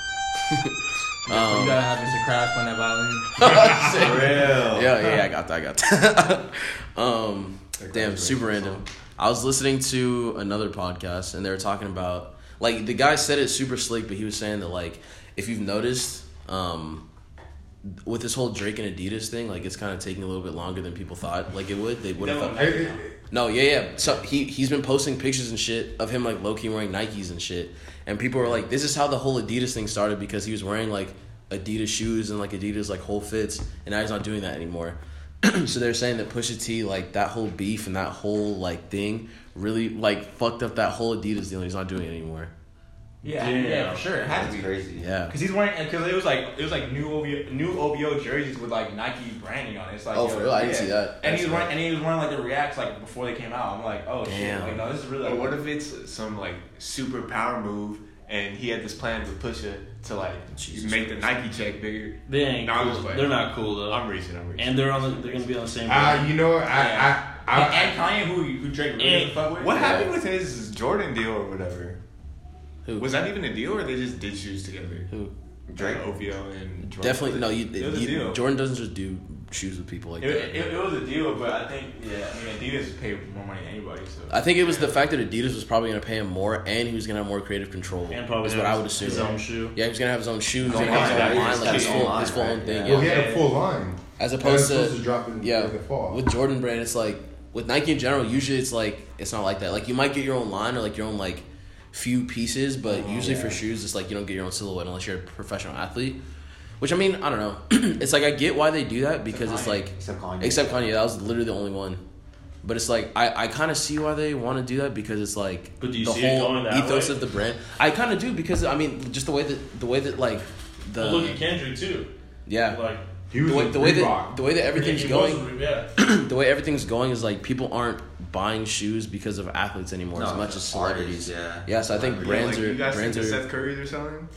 you um, gotta have Mr. Crash on that violin. For real. yeah, yeah, yeah, I got that. I got that. um, damn, super random. I was listening to another podcast and they were talking about like the guy said it super slick, but he was saying that like if you've noticed, um, with this whole Drake and Adidas thing, like it's kind of taking a little bit longer than people thought like it would. They would have thought. I- No, yeah, yeah. So he he's been posting pictures and shit of him like low key wearing Nikes and shit, and people were like, "This is how the whole Adidas thing started because he was wearing like Adidas shoes and like Adidas like whole fits, and now he's not doing that anymore." so they're saying that Pusha T like that whole beef and that whole like thing really like fucked up that whole Adidas deal. and He's not doing it anymore. Yeah, Damn. yeah, for sure. It had That's to be. crazy. Yeah. Cause he's wearing, cause it was like it was like new OVO, new OVO jerseys with like Nike branding on it. It's like Oh, yo, for real? I didn't see that. And he was wearing, and he was wearing like the reacts like before they came out. I'm like, oh shit, Damn. like no, this is really. Like, what if it's some like super power move and he had this plan with Pusha to like Jesus make the Nike check bigger? They ain't No, I'm cool. just. They're not cool though. I'm reaching. I'm reaching. and they're on the, they're gonna be on the same. Uh, you know? I, Yeah. I, I, and, and Kanye, who who Drake really fuck with. what Yeah. happened with his Jordan deal or whatever? Who? Was that even a deal or they just did shoes together? Who? Drake. Like OVO and Jordan. Definitely no. You, It was a you- deal. Jordan doesn't just do shoes with people like It, that. it, it was a deal, but I think yeah, I mean Adidas paid more money than anybody. So I think it was the fact that Adidas was probably gonna pay him more, and he was gonna have more creative control. and probably is what I would assume. His own shoe. Yeah, he was gonna have his own shoes, Oh, and yeah, his own line, like his full, Line, his full own right, thing. yeah. well, he had a full line. As opposed to, to drop in, yeah, the fall. with Jordan Brand, it's like with Nike in general. Usually, it's like it's not like that. Like you might get your own line or like your own like few pieces, but Oh, usually for shoes, it's like you don't get your own silhouette unless you're a professional athlete. Which I mean, I don't know. it's like I get why they do that because it's Kanye. like Except Kanye. except Kanye, that was literally the only one. But it's like I, I kind of see why they want to do that because it's like But do you the see it whole going that ethos way? of the brand. I kind of do because I mean just the way that the way that like the Well, look at Kendrick too. yeah Like he was the way, the way that the way that everything's he going was- yeah. the way everything's going is like people aren't buying shoes because of athletes anymore as much as artists, celebrities. yeah. Yeah, so I think Yeah, Yeah, brands like, are you guys brands think are Seth Currys are selling?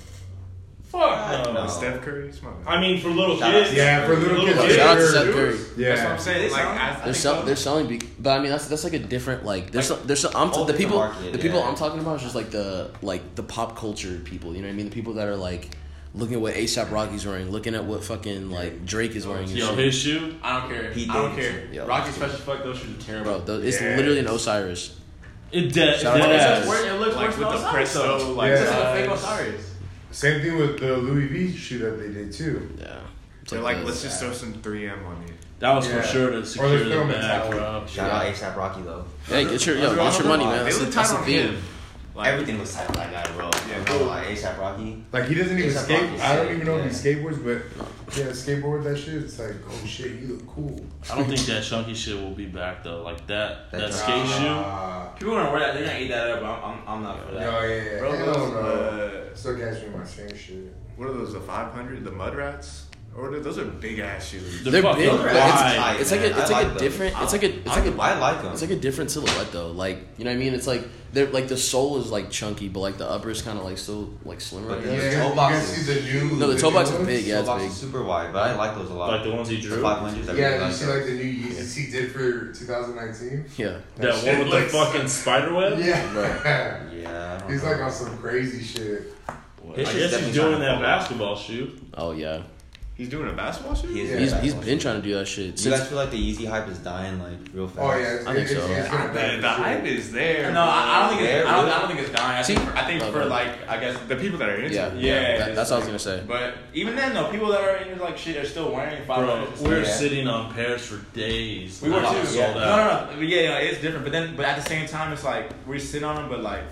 Fuck no. No. Steph Curry, Come. I mean, for little Shout kids. Yeah, for little kids. Well, yeah, shout out to they're- Seth Curry. Yeah. That's what I'm saying. Like, sound- I, I They're think sell, so. they're selling, be, but I mean that's that's like a different like there's some, there's some, I'm whole the people market, the people yeah. I'm talking about is just like the like the pop culture people you know what I mean the people that are like looking at what ASAP Rocky's wearing looking at what fucking like Drake is wearing and Yo, shit. his shoe. I don't care. Pete I don't care. Yo. Rocky special fuck those shoes are terrible. bro th- it's Yes. literally an Osiris It does. Shout out to dead Osiris. It looks like worse with than the Osiris, though. like Yeah. It's like a fake. Osiris. Same thing with the Louis V shoe that they did too. yeah it's They're like, the- let's just throw some 3M on it. That was Yeah. for sure to Or secure the the film bag, Shout out ASAP Rocky though. hey get your yo, get your money man They that's, the, look that's the on theme him. Like, Everything was tight on that guy, bro. Yeah. bro. like ASAP Rocky. Like he doesn't even skate. Rocky I don't even know yeah. if he skateboards, but yeah, skateboard that shit. It's like, oh shit, you look cool. I don't think that chunky shit will be back though. Like that, That that, chunky- skate shoe. People gonna wear that. They're gonna eat that up. I'm, I'm, I'm not for No, that. yeah, yeah. Bro, Hell those, no. uh, Still catch me in my same shit. what are those, the 500? The Mud Rats? Or the- those are big ass shoes. They're they're fucking big but wide. it's, it's like a it's like like a different it's like a it's I, like a I like them. It's like a different silhouette though. Like you know what I mean? It's like they're like the sole is like chunky, but like the upper is kind of like still like slimmer. I But guess. the Yeah, toe box guys is- see the new. No, the toe new box is big, yeah. it's box big. is super wide, but I like those a lot. Like the ones he The drew. 500s. I really Yeah, you like see those. like the new Yeezys he did for 2019. Yeah, That shit one with the looks- fucking spider web. Yeah. Yeah, I don't He's know. like on some crazy shit. I His shit's guess he's doing that basketball shoe. Oh yeah, He's doing a basketball shoe? He is Yeah. he's doing he's that. been trying to do that shit Do you guys feel like the Yeezy hype is dying like real fast? Oh yeah, I think so. it's The, the hype is there. No, I, I don't think it's. Yeah, I don't. I don't think it's dying. I See- think. I think for like, I guess. The people that are into Yeah, it. Yeah, that- it's that's what I was gonna say. But even then, though, people that are into like shit are still wearing five Bro, we're Yeah. sitting on pairs for days. We were Not too. sold Yeah. out. No, no, no. But yeah, yeah, it's different. But then, but at the same time, it's like we're sitting on them, but like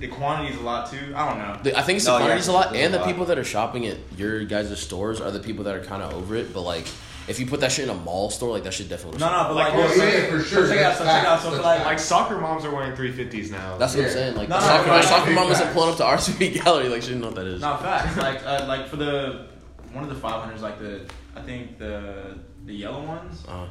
the quantity is a lot too. I don't know. The- I think it's No, the yeah, quantities a lot, it's a and the lot. people that are shopping at your guys' stores are the people that are kind of over it. But like, if you put that shit in a mall store, like that shit definitely. No, no, but like, Oh, yo, yeah, yeah, for sure. check out. That's So check out. So facts. for That's like, Like soccer moms are wearing 350s now. That's what I'm saying. Like, No, the no, soccer, no, my no, soccer big mom isn't pulling up to RSVP gallery. Like, she didn't know what that is. no facts. Like, uh, like for the one of the five hundreds, like the I think the the yellow ones. Uh,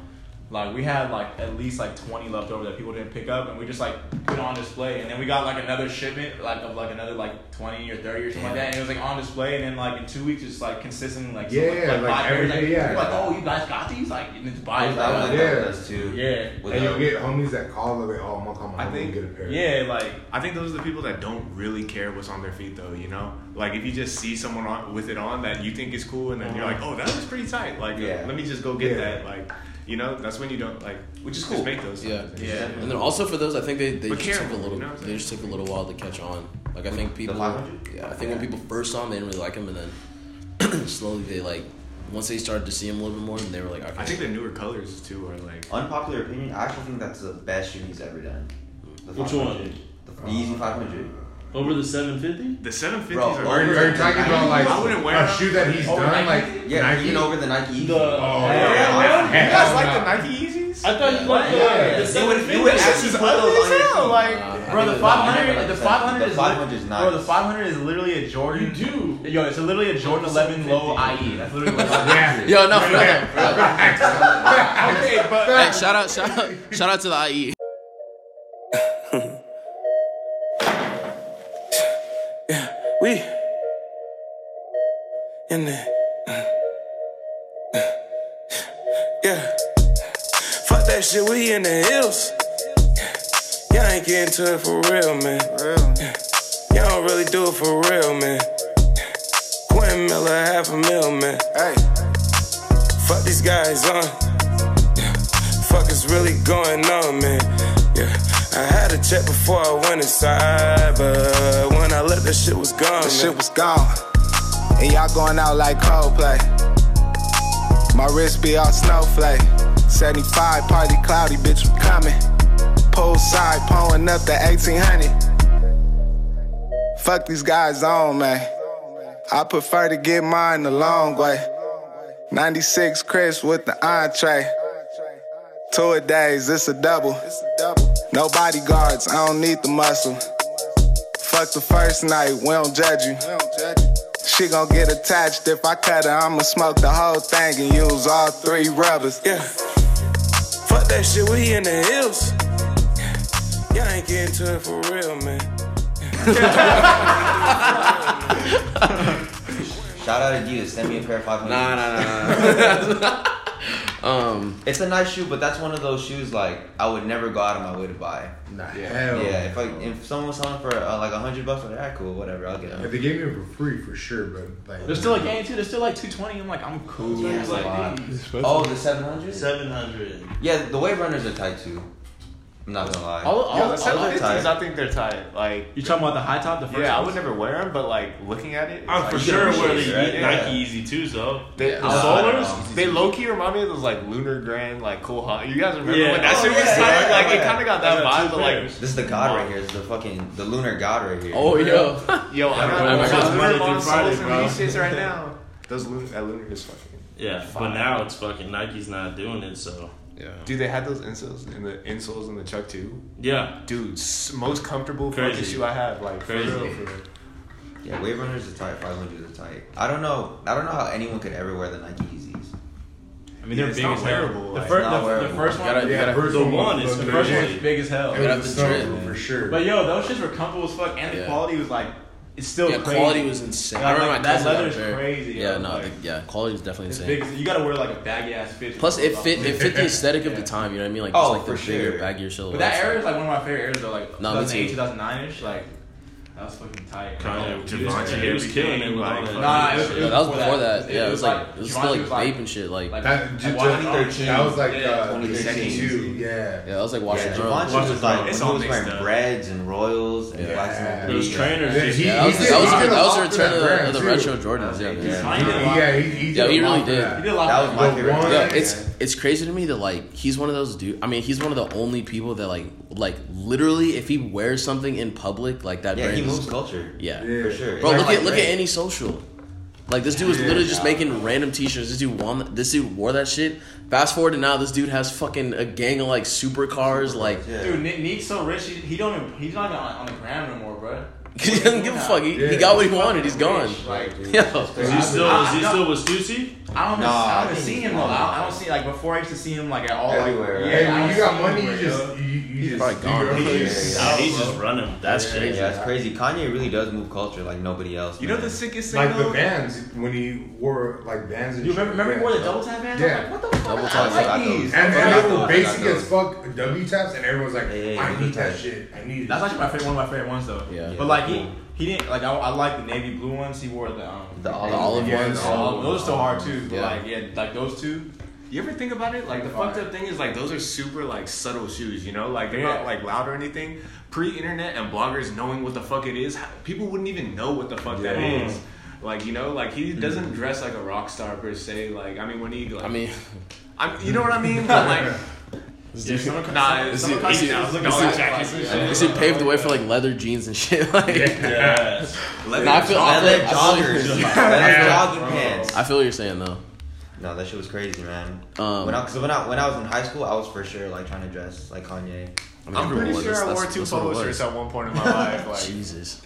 Like we had like at least like twenty left over that people didn't pick up, and we just like put on display. And then we got like another shipment, like of like another like twenty or thirty or something like that. And it was like on display, and then like in two weeks, it's like consistently like so, Yeah, like, five every pairs, day, yeah. You're like, oh, you guys got these, like, and it's buy I was like Yeah. us too. Yeah. With And the- you'll get homies that call them, like, oh, I'm gonna call my I think- and get a pair. Yeah, like I think those are the people that don't really care what's on their feet, though. You know, like if you just see someone on, with it on that you think is cool, and then uh-huh. you're like, "Oh, that looks pretty tight." Like, Yeah. let me just go get Yeah. that. Like, you know, that's when you don't like, Which is just cool. make those. Yeah, things. Yeah. And then also for those, I think they, they But just took a little you know they just took a little while to catch on. Like I think people, 500? yeah, I think when people first saw him, they didn't really like him, and then slowly they like once they started to see him a little bit more, then they were like, okay, I think the newer colors too are like. Unpopular opinion, I actually think that's the best shoe he's ever done. The Which 500. one? The, the Yeezy 500. Over the 750? The 750s Bro, are. Are you, are you talking about like I wouldn't wear a them. shoe that he's done? Nike? Like Yeah, Nike? even over the Nike Yeezy. The- Oh, Yeah, yeah. man. You guys like the Nike Yeezys? I thought you liked the, Yeah. the You would, 750. you would This actually is put those ugly on as your hell, feet. like- Bro, the 500, the 500 The is 500 is Bro, nice. the 500 is literally a Jordan. You do. Yo, it's literally a Jordan 11 low IE. That's literally what it is. Yeah. yo, no, for real. Okay, but Hey, shout out, shout out, shout out to the. IE. In there. Mm. Mm. Yeah, fuck that shit. We in the hills. Y'all ain't getting to it for real, man. Y'all don't really do it for real, man. Quentin Miller, half a mil, man. Hey, fuck these guys on. Fuck is really going on, man. Yeah, I had a check before I went inside, but when I left, that shit was gone. The man. shit was gone. And y'all going out like Coldplay. My wrist be all snowflake. 75 party cloudy, bitch, we coming. Poolside, pulling up the 1800. Fuck these guys on, man. I prefer to get mine the long way. 96 Chris with the entree. Two a days, it's a double. No bodyguards, I don't need the muscle. Fuck the first night, we don't judge you. She gon' get attached if I cut her. I'ma smoke the whole thing and use all three rubbers. Yeah. Fuck that shit, we in the hills. Y'all ain't getting to it for real, man. Shout out Adidas. Send me a pair of 500. Nah, nah, nah, nah. um, It's a nice shoe, but that's one of those shoes like I would never go out of my way to buy. Nah, hell. Yeah, if I, if someone was selling for uh, like a hundred bucks, I'm like, ah, cool, whatever, I'll get them. If they gave me it for free, for sure, but like They're still like 82. They're still like 220. I'm like, I'm cool. Yeah, It's a lot. like. Oh, the 700? 700. Yeah, the wave runners are tight too. I'm not gonna lie. All, all, yeah, all, all the 750s, tight. I think they're tight. Like, you talking about the high top, the first yeah, I would never wear them, but like looking at it, I'm like, for sure can wear the right? Nike Yeah. Yeezy 2s though. They, Yeah. the I solars, they low key remind me of those like lunar grand, like cool hot. You guys remember Yeah. when that Oh, shit was oh, yeah, tight? yeah, like it kind of got that got vibe, but like. This is the god right here. This is the fucking the lunar god right here. oh yo, yo, I got Oh my those God. lunar Monday through Friday, soles and bro. these shits right now. Those lunar, that lunar is fucking. Yeah, but now it's fucking Nike's not doing it, so yeah. Dude, they had those insoles in the insoles in the Chuck too. yeah. Dude, most comfortable Crazy. fucking shoe I have. Like Crazy. For real, for real. Yeah, wave runners are tight. 500s are tight. I don't know. I don't know how anyone could ever wear the Nike Yeezys. I mean, they're Yeah, big as hell. The, fir- It's not the, the first one, Gotta- yeah, first The one, one is the the first legit. one's big as hell. It Gotta was the the snow for sure. But yo, those shits were comfortable as fuck, and the Yeah. quality was like, it's still Yeah, crazy. quality was insane. I remember like, my that leather's a crazy. Yeah, no, like, the, yeah, quality is definitely insane. big. You gotta wear like a baggy ass fit. Plus, it fit it fit the aesthetic of the time. You know what I mean? Like Oh, just like for the bigger, sure. baggier silhouettes. But that era is like one of my favorite eras though. Like No, me 2008, too. 2009 ish. Like that was fucking tight. Kanye, Like, Javante, he was killing it with all like- that. Nah, it was, it Yeah, was that was before before that. Yeah, it was like it was still like Javante vape and shit. Like, like- That, like just, Washington that was like Yeah, uh, 2013. Yeah. yeah, that was like Yeah, Washington. Javante Drone. was like It's when all he was wearing mixed up. breads and royals and Yeah. black Yeah. Those trainers Yeah, he- Yeah, that was, he that was, did- he did that a was the return of the, brand, of the too. retro Jordans. Yeah, Yeah. He did a lot. Yeah, he, he did Yeah, he a lot really did. that. He did a lot. That for was my The favorite. Yeah, Yeah. it's it's crazy to me that like he's one of those dude. I mean, he's one of the only people that like like literally if he wears something in public like that. Yeah, brand he is- moves culture. Yeah. Yeah. For sure. Bro, It's look not at like look at any social. Like this dude was Yeah. literally just making random T-shirts. This dude won. This dude wore that shit. Fast forward to now, this dude has fucking a gang of like supercars. Like Yeah. Dude, Nick, Nick's so rich. He, he don't even, he's not even on, on the gram no more, bro. Because he doesn't give a fuck. He, he got what he wanted. He's gone. Like, Is he still? Is he still with Stussy? I don't, No, I I haven't think seen him though. I, I don't see like before. I used to see him like at all. Everywhere, Like, right? yeah, when you got money, you just yo. you, you just probably do gone. your own Yeah, he's just running. That's Yeah. crazy. Yeah, it's crazy. Kanye really does move culture like nobody else. You know the sickest thing Like the though? bands when he wore like bands. And You remember, shit. remember he wore the double tap bands? Yeah. Like, what the fuck? Double I tap. like these. And, I and got they were basic as fuck W taps, and everyone's like, Yeah, yeah, I need that shit. I need it. That's actually my favorite, one of my favorite ones though. Yeah. But like he, he didn't like. I, I like the navy blue ones. He wore the um The olive, olive Yeah, ones. the Oh, those are still hard too. But Yeah. like yeah, like those two. You ever think about it? Like the Fire. fucked up thing is like those are super like subtle shoes, you know? Like they're Yeah. not like loud or anything. Pre-internet and bloggers knowing what the fuck it is, people wouldn't even know what the fuck that Yeah. is. Like you know, like he doesn't dress like a rock star per se. Like I mean, when he like, I mean, I'm, you know what I mean? But like, Yeah, some nah, Is some he- kind is he- of is he- no, is jackets and shit. this shit paved the way for like leather jeans and shit. Like, yeah. Leather Nah, I feel- I Leather feel- I feel- joggers, Yeah. leather jogging pants. I feel what you're saying though. No, that shit was crazy, man. Um, when I, cause when I when I was in high school, I was for sure like trying to dress like Kanye. I mean, I'm everyone pretty was. sure I wore two that's what polo shirts at one point in my life. Like, Jesus.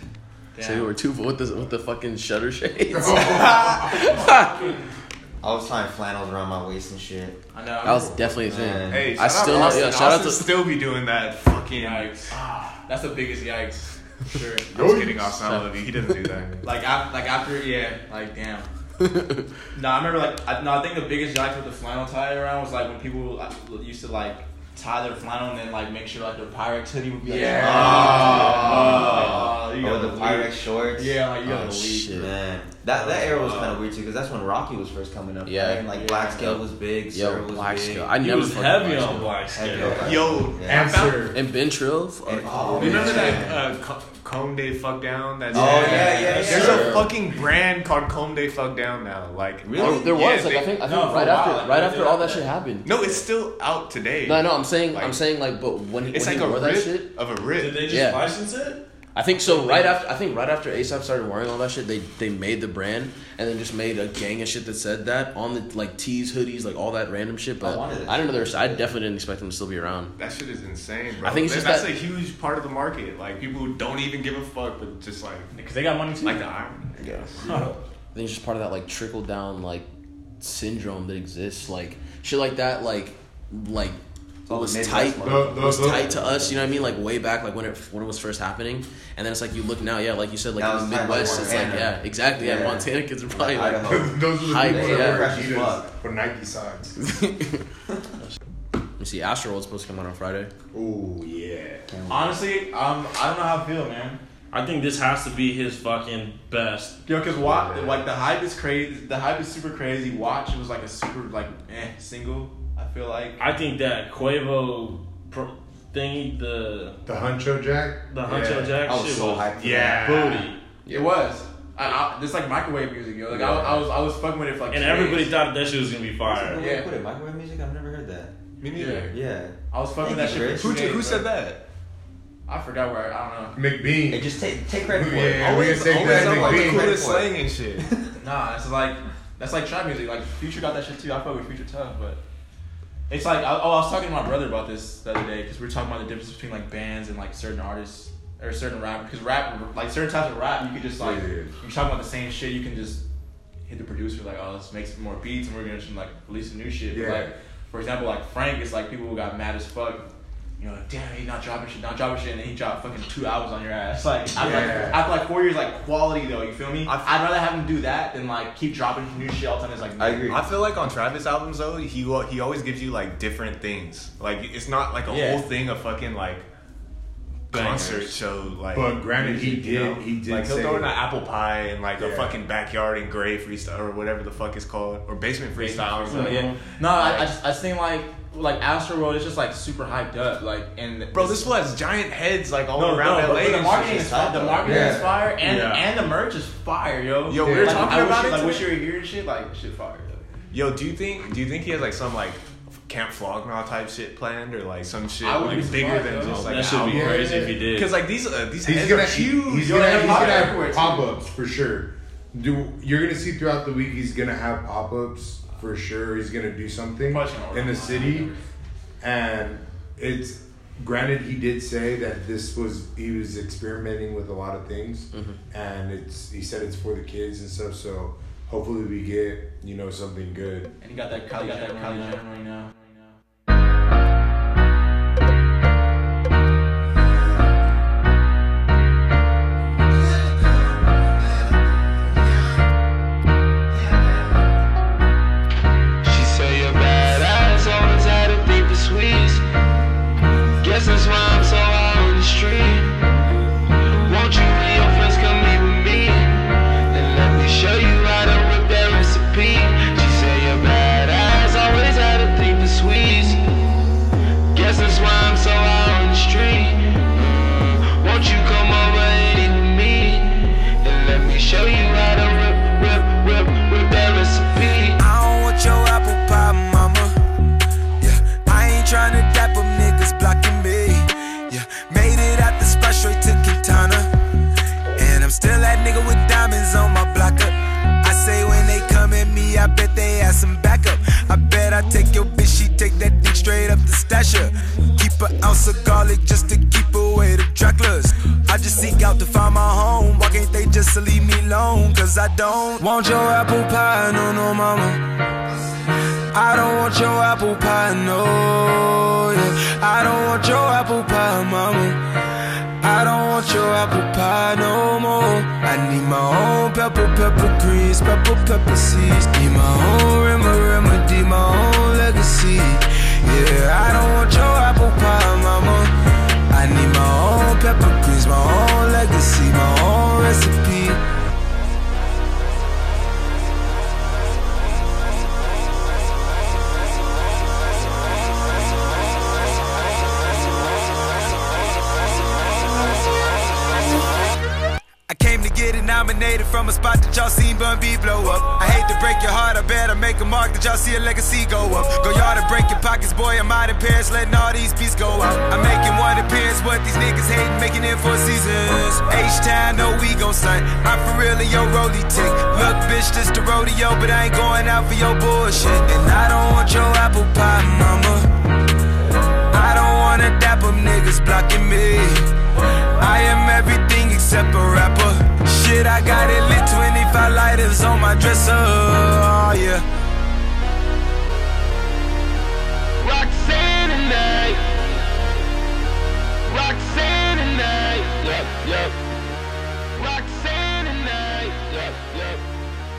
Damn. So you were two with the with the fucking shutter shades. I was tying flannels around my waist and shit. I know. That was definitely a thing. Hey, I shout still out know- Austin. yeah, shout out to- still be doing that fucking. Yikes. That's the biggest yikes. For sure. I was kidding, Austin. I love you. He doesn't do that. Like after, like after, yeah, like damn. no, I remember like I, no, I think the biggest yikes with the flannel tie around was like when people uh, used to like tie their flannel and then like make sure like their Pyrex hoodie would be like, Yeah. oh, you Oh, gotta the leave. Pyrex shorts. Yeah, like you gotta Oh, leave. shit. Man, that that era was kind of weird too, because that's when Rocky was first coming up. Yeah. right? and like Yeah. Black Scale was big, Sir Yo, was black big. scale. I He never was heavy black on black Heavy scale. Yo, Yeah. Answer. And Been Trill. And- oh, Remember man. that uh, Co- Comme des Fuckdown? That's Oh, yeah, yeah, yeah. There's Sure. a fucking brand called Comme des Fuckdown now. Like, Really? Oh, there was Yeah, like they- I think I think No, right after like, right after all that. that shit happened. no, it's still out today. No, no, I'm saying I'm saying like, but when he it's when like he a wore that rip shit, of a rip. Did they just Yeah. license it? I think so. Right after I think right after ASAP started wearing all that shit, they they made the brand and then just made a gang of shit that said that on the like tees, hoodies, like all that random shit. But I wanted it. I didn't know there. Was, I definitely didn't expect them to still be around. That shit is insane, bro. I think it's That- just that's that- a huge part of the market. Like people who don't even give a fuck, but just like Because they got money too. like the iron. I guess. I think it's just part of that like trickle down like syndrome that exists. Like shit like that. Like like all the was tight. motherfuckers. The- was the- tight to us. You know what I mean? Like way back, like when it when it was first happening. And then it's like you look now, yeah, like you said, like That in the tight, like Midwest, it's like yeah, exactly. Yeah, Yeah. Montana kids are probably Like like. Those are Hype, people yeah. that wear Fresh as Adidas fuck. for Nike socks. You see, Astroworld's supposed to come out on Friday. Oh yeah. Honestly, um, I don't know how I feel, man. I think this has to be his fucking best. Yo, cause watch, like the hype is crazy. The hype is super crazy. Watch it was like a super like eh single. I feel like. I think that Quavo pro- thingy, the The Huncho Jack. the Huncho Yeah. Jack I was shit so was hyped. for Yeah. booty. It was. I, I, it's like microwave music, yo. Like I, I was, I was fucking with it for like. And two everybody days. thought that shit was gonna be fire. Yeah. Put it microwave music. I've never heard that. Me neither. Yeah. I was fucking with that shit. For Who, two did- who days, said that? I forgot where. I don't know. McBean. Hey, just take take credit for Yeah. it. we Always, take always that up like the coolest slang and shit. Nah, it's like that's like trap music. Like Future got that shit too. I fuck with Future tough, but it's like I, oh, I was talking to my brother about this the other day because we were talking about the difference between like bands and like certain artists or certain rap. Because rap, like certain types of rap, you could just like Yeah. you're talking about the same shit. You can just hit the producer like, oh, let's make some more beats and we're gonna just like release some new shit. But, Yeah. like for example, like Frank is like people who got mad as fuck. You know, like, damn, he's not dropping shit, not dropping shit, and then he dropped fucking two hours on your ass. Like, after, like, after like four years, like quality though, you feel me? I I'd rather have him do that than like keep dropping new shit all the time. It's like, I agree. I feel like on Travis albums though, he he always gives you like different things. Like it's not like a Yeah. whole thing of fucking like concert show. Like, But granted, he did. you know? He did like he'll say. throw in an apple pie and like a fucking backyard and gray freestyle or whatever the fuck it's called or basement freestyle. or So, something. yeah. No, I, I just I just think like like Astro World is just like super hyped up. Like and Bro, this fool has giant heads like all no, around no, LA. but the and marketing is fire. The marketing Yeah. is fire, and Yeah. and the merch is fire, yo. Yo, we were Like, talking I about you- it Like, wish you were here and shit. Like, shit fire. Yo. Yo, do you think do you think he has like some like Camp Flog Gnaw type shit planned or like some shit I wouldn't like be bigger surprised, than though. just like that should be album. crazy if he did. Because like these uh, these He's heads gonna are huge. He's Yo, gonna, he's gonna have pop ups for sure. Do you're gonna see throughout the week? He's gonna have pop ups for sure. He's gonna do something Probably gonna order in the city, and it's granted, he did say that this was he was experimenting with a lot of things, Mhm. and it's he said it's for the kids and stuff. So hopefully we get you know something good. And he got that Kylie got that Kylie Jenner right now.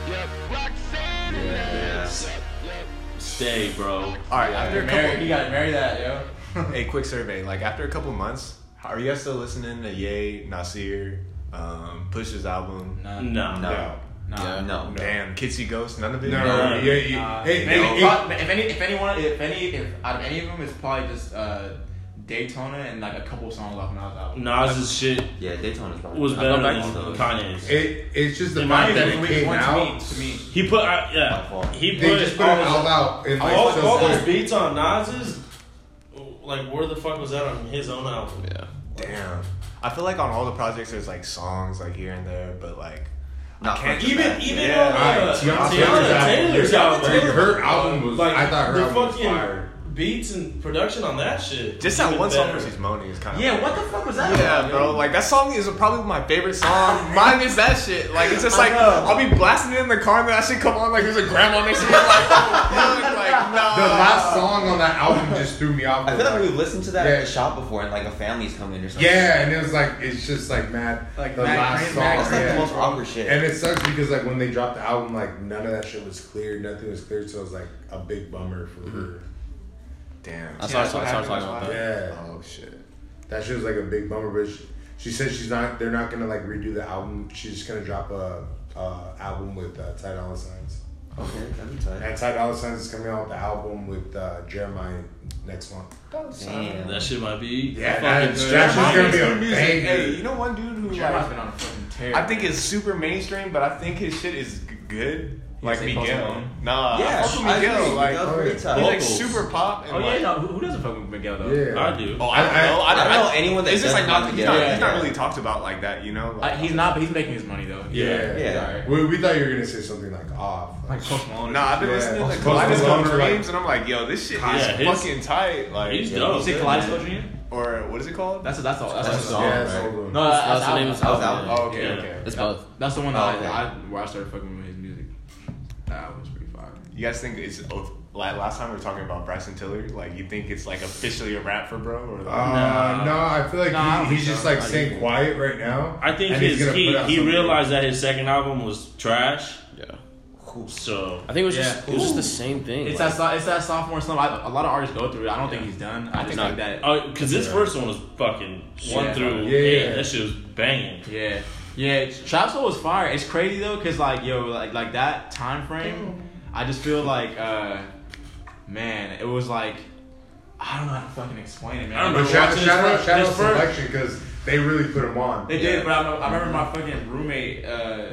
Yep. Roxanne tonight. Yep, yep. Stay, bro. All right, after a Marry, couple, you gotta marry that, yo. a quick survey. Like after a couple months, are you guys still listening to Ye, Nasir, um, Push's album? No. No. no, Yeah. No. Damn, Kids See Ghosts, none of it. No, No. yeah, yeah. Uh, hey, maybe, hey, pro- if any, if anyone, if any, if out of any of them, it's probably just uh, Daytona and like a couple songs off Nas album. Nas's shit Yeah, Daytona's probably was better than Kanye's. It, it's just the In my fact that opinion, it came One to me, to me. He put, uh, yeah, fault. he put, They just put all, it all those, out. And like, all, so all those like- beats on Nas's. Like, where the fuck was that on his own album? Yeah. Damn. I feel like on all the projects there's like songs like here and there, but like Not I can't Even even Yeah, on uh, right, Teyana Teyana, Taylor's Taylor's album. album, Her- her album was- like I thought her the album was fucking fire. Beats and production on that shit. just was that one song better. where she's moaning is kind of Yeah, what the fuck was that? Yeah, about, bro. dude? Like that song is probably my favorite song. Mine is that shit. Like it's just like I'll be blasting it in the car and then that shit come on like there's a grandma next to me. Like, dude, like nah. The last song on that album just threw me off. I feel like we've listened to that Yeah. at the shop before, and like a family's coming or something. Yeah, and it was like it's just like mad. Like the mad last song. mad That's like yeah. the most awkward shit. And it sucks because like when they dropped the album, like none of that shit was clear. Nothing was clear, so it was like a big bummer for her. Damn. I saw, I saw, I saw talking about that. Yeah, Oh shit. that shit was like a big bummer. But she, she said she's not. They're not gonna like redo the album. She's just gonna drop a, a album with uh, Ty Dolla Signs. Okay, that'd be tight. And Ty Dolla Signs is coming out with the album with uh, Jeremiah next month. Damn. That shit might be. Yeah, fucking that- good. that's gonna be Good a music. banger. Hey, you know one dude who Jeremiah's like been on a fucking tear. I think is super mainstream, but I think his shit is good. Like Miguel. Malone? Nah, Yeah, I fuck with Miguel. agree. Like Miguel's pretty tight. he's like Vocals. super pop. And Oh yeah, like, no, who, who doesn't fuck with Miguel though? Yeah, I do. Oh, I don't know. I, I don't know anyone that It's just like doesn't not. like He's not, Miguel. he's not Yeah. really talked about like that, you know. Uh, Like, he's not, but he's making his money though. Yeah. Yeah. Alright. We, we thought you were gonna say something like off. Like Post Malone. Nah, I've been Yeah. listening to Post Kaleidoscope Malone or, like- Dreams, and I'm like, yo, this shit Yeah, is his- fucking tight. Like, He's yeah. dope. You say Kaleidoscope Dream? or what is it called? That's that's all. That's, That's a the song. song, Yeah, right? all the- No, that's, That's that's the name of the album, That's. Oh, okay, Yeah. okay. It's both. That's the one that Oh, I, okay. I where I started fucking with You guys think it's like last time we were talking about Bryson Tiller? Like, you think it's like officially a rap for bro? Or like, Uh, no, I feel like No, he, he's just like staying think- quiet right now. I think and he's his he, he realized that his second album was trash. Yeah. So I think it was just it was just the same thing. It's like- that it's that sophomore slump. I, a lot of artists go through it. I don't think he's done. I just not. think that. Oh, because this first one was fucking one through Yeah, eight. yeah. That shit was banging. Yeah, yeah. Trap Soul was fire. It's crazy though, cause like yo, like like that time frame. I just feel like, uh, man, it was like I don't know how to fucking explain it, man. I don't But know. shout, watching shout his out, first- shout out first- selection because they really put him on. They did, but I, remember- I remember my fucking roommate uh,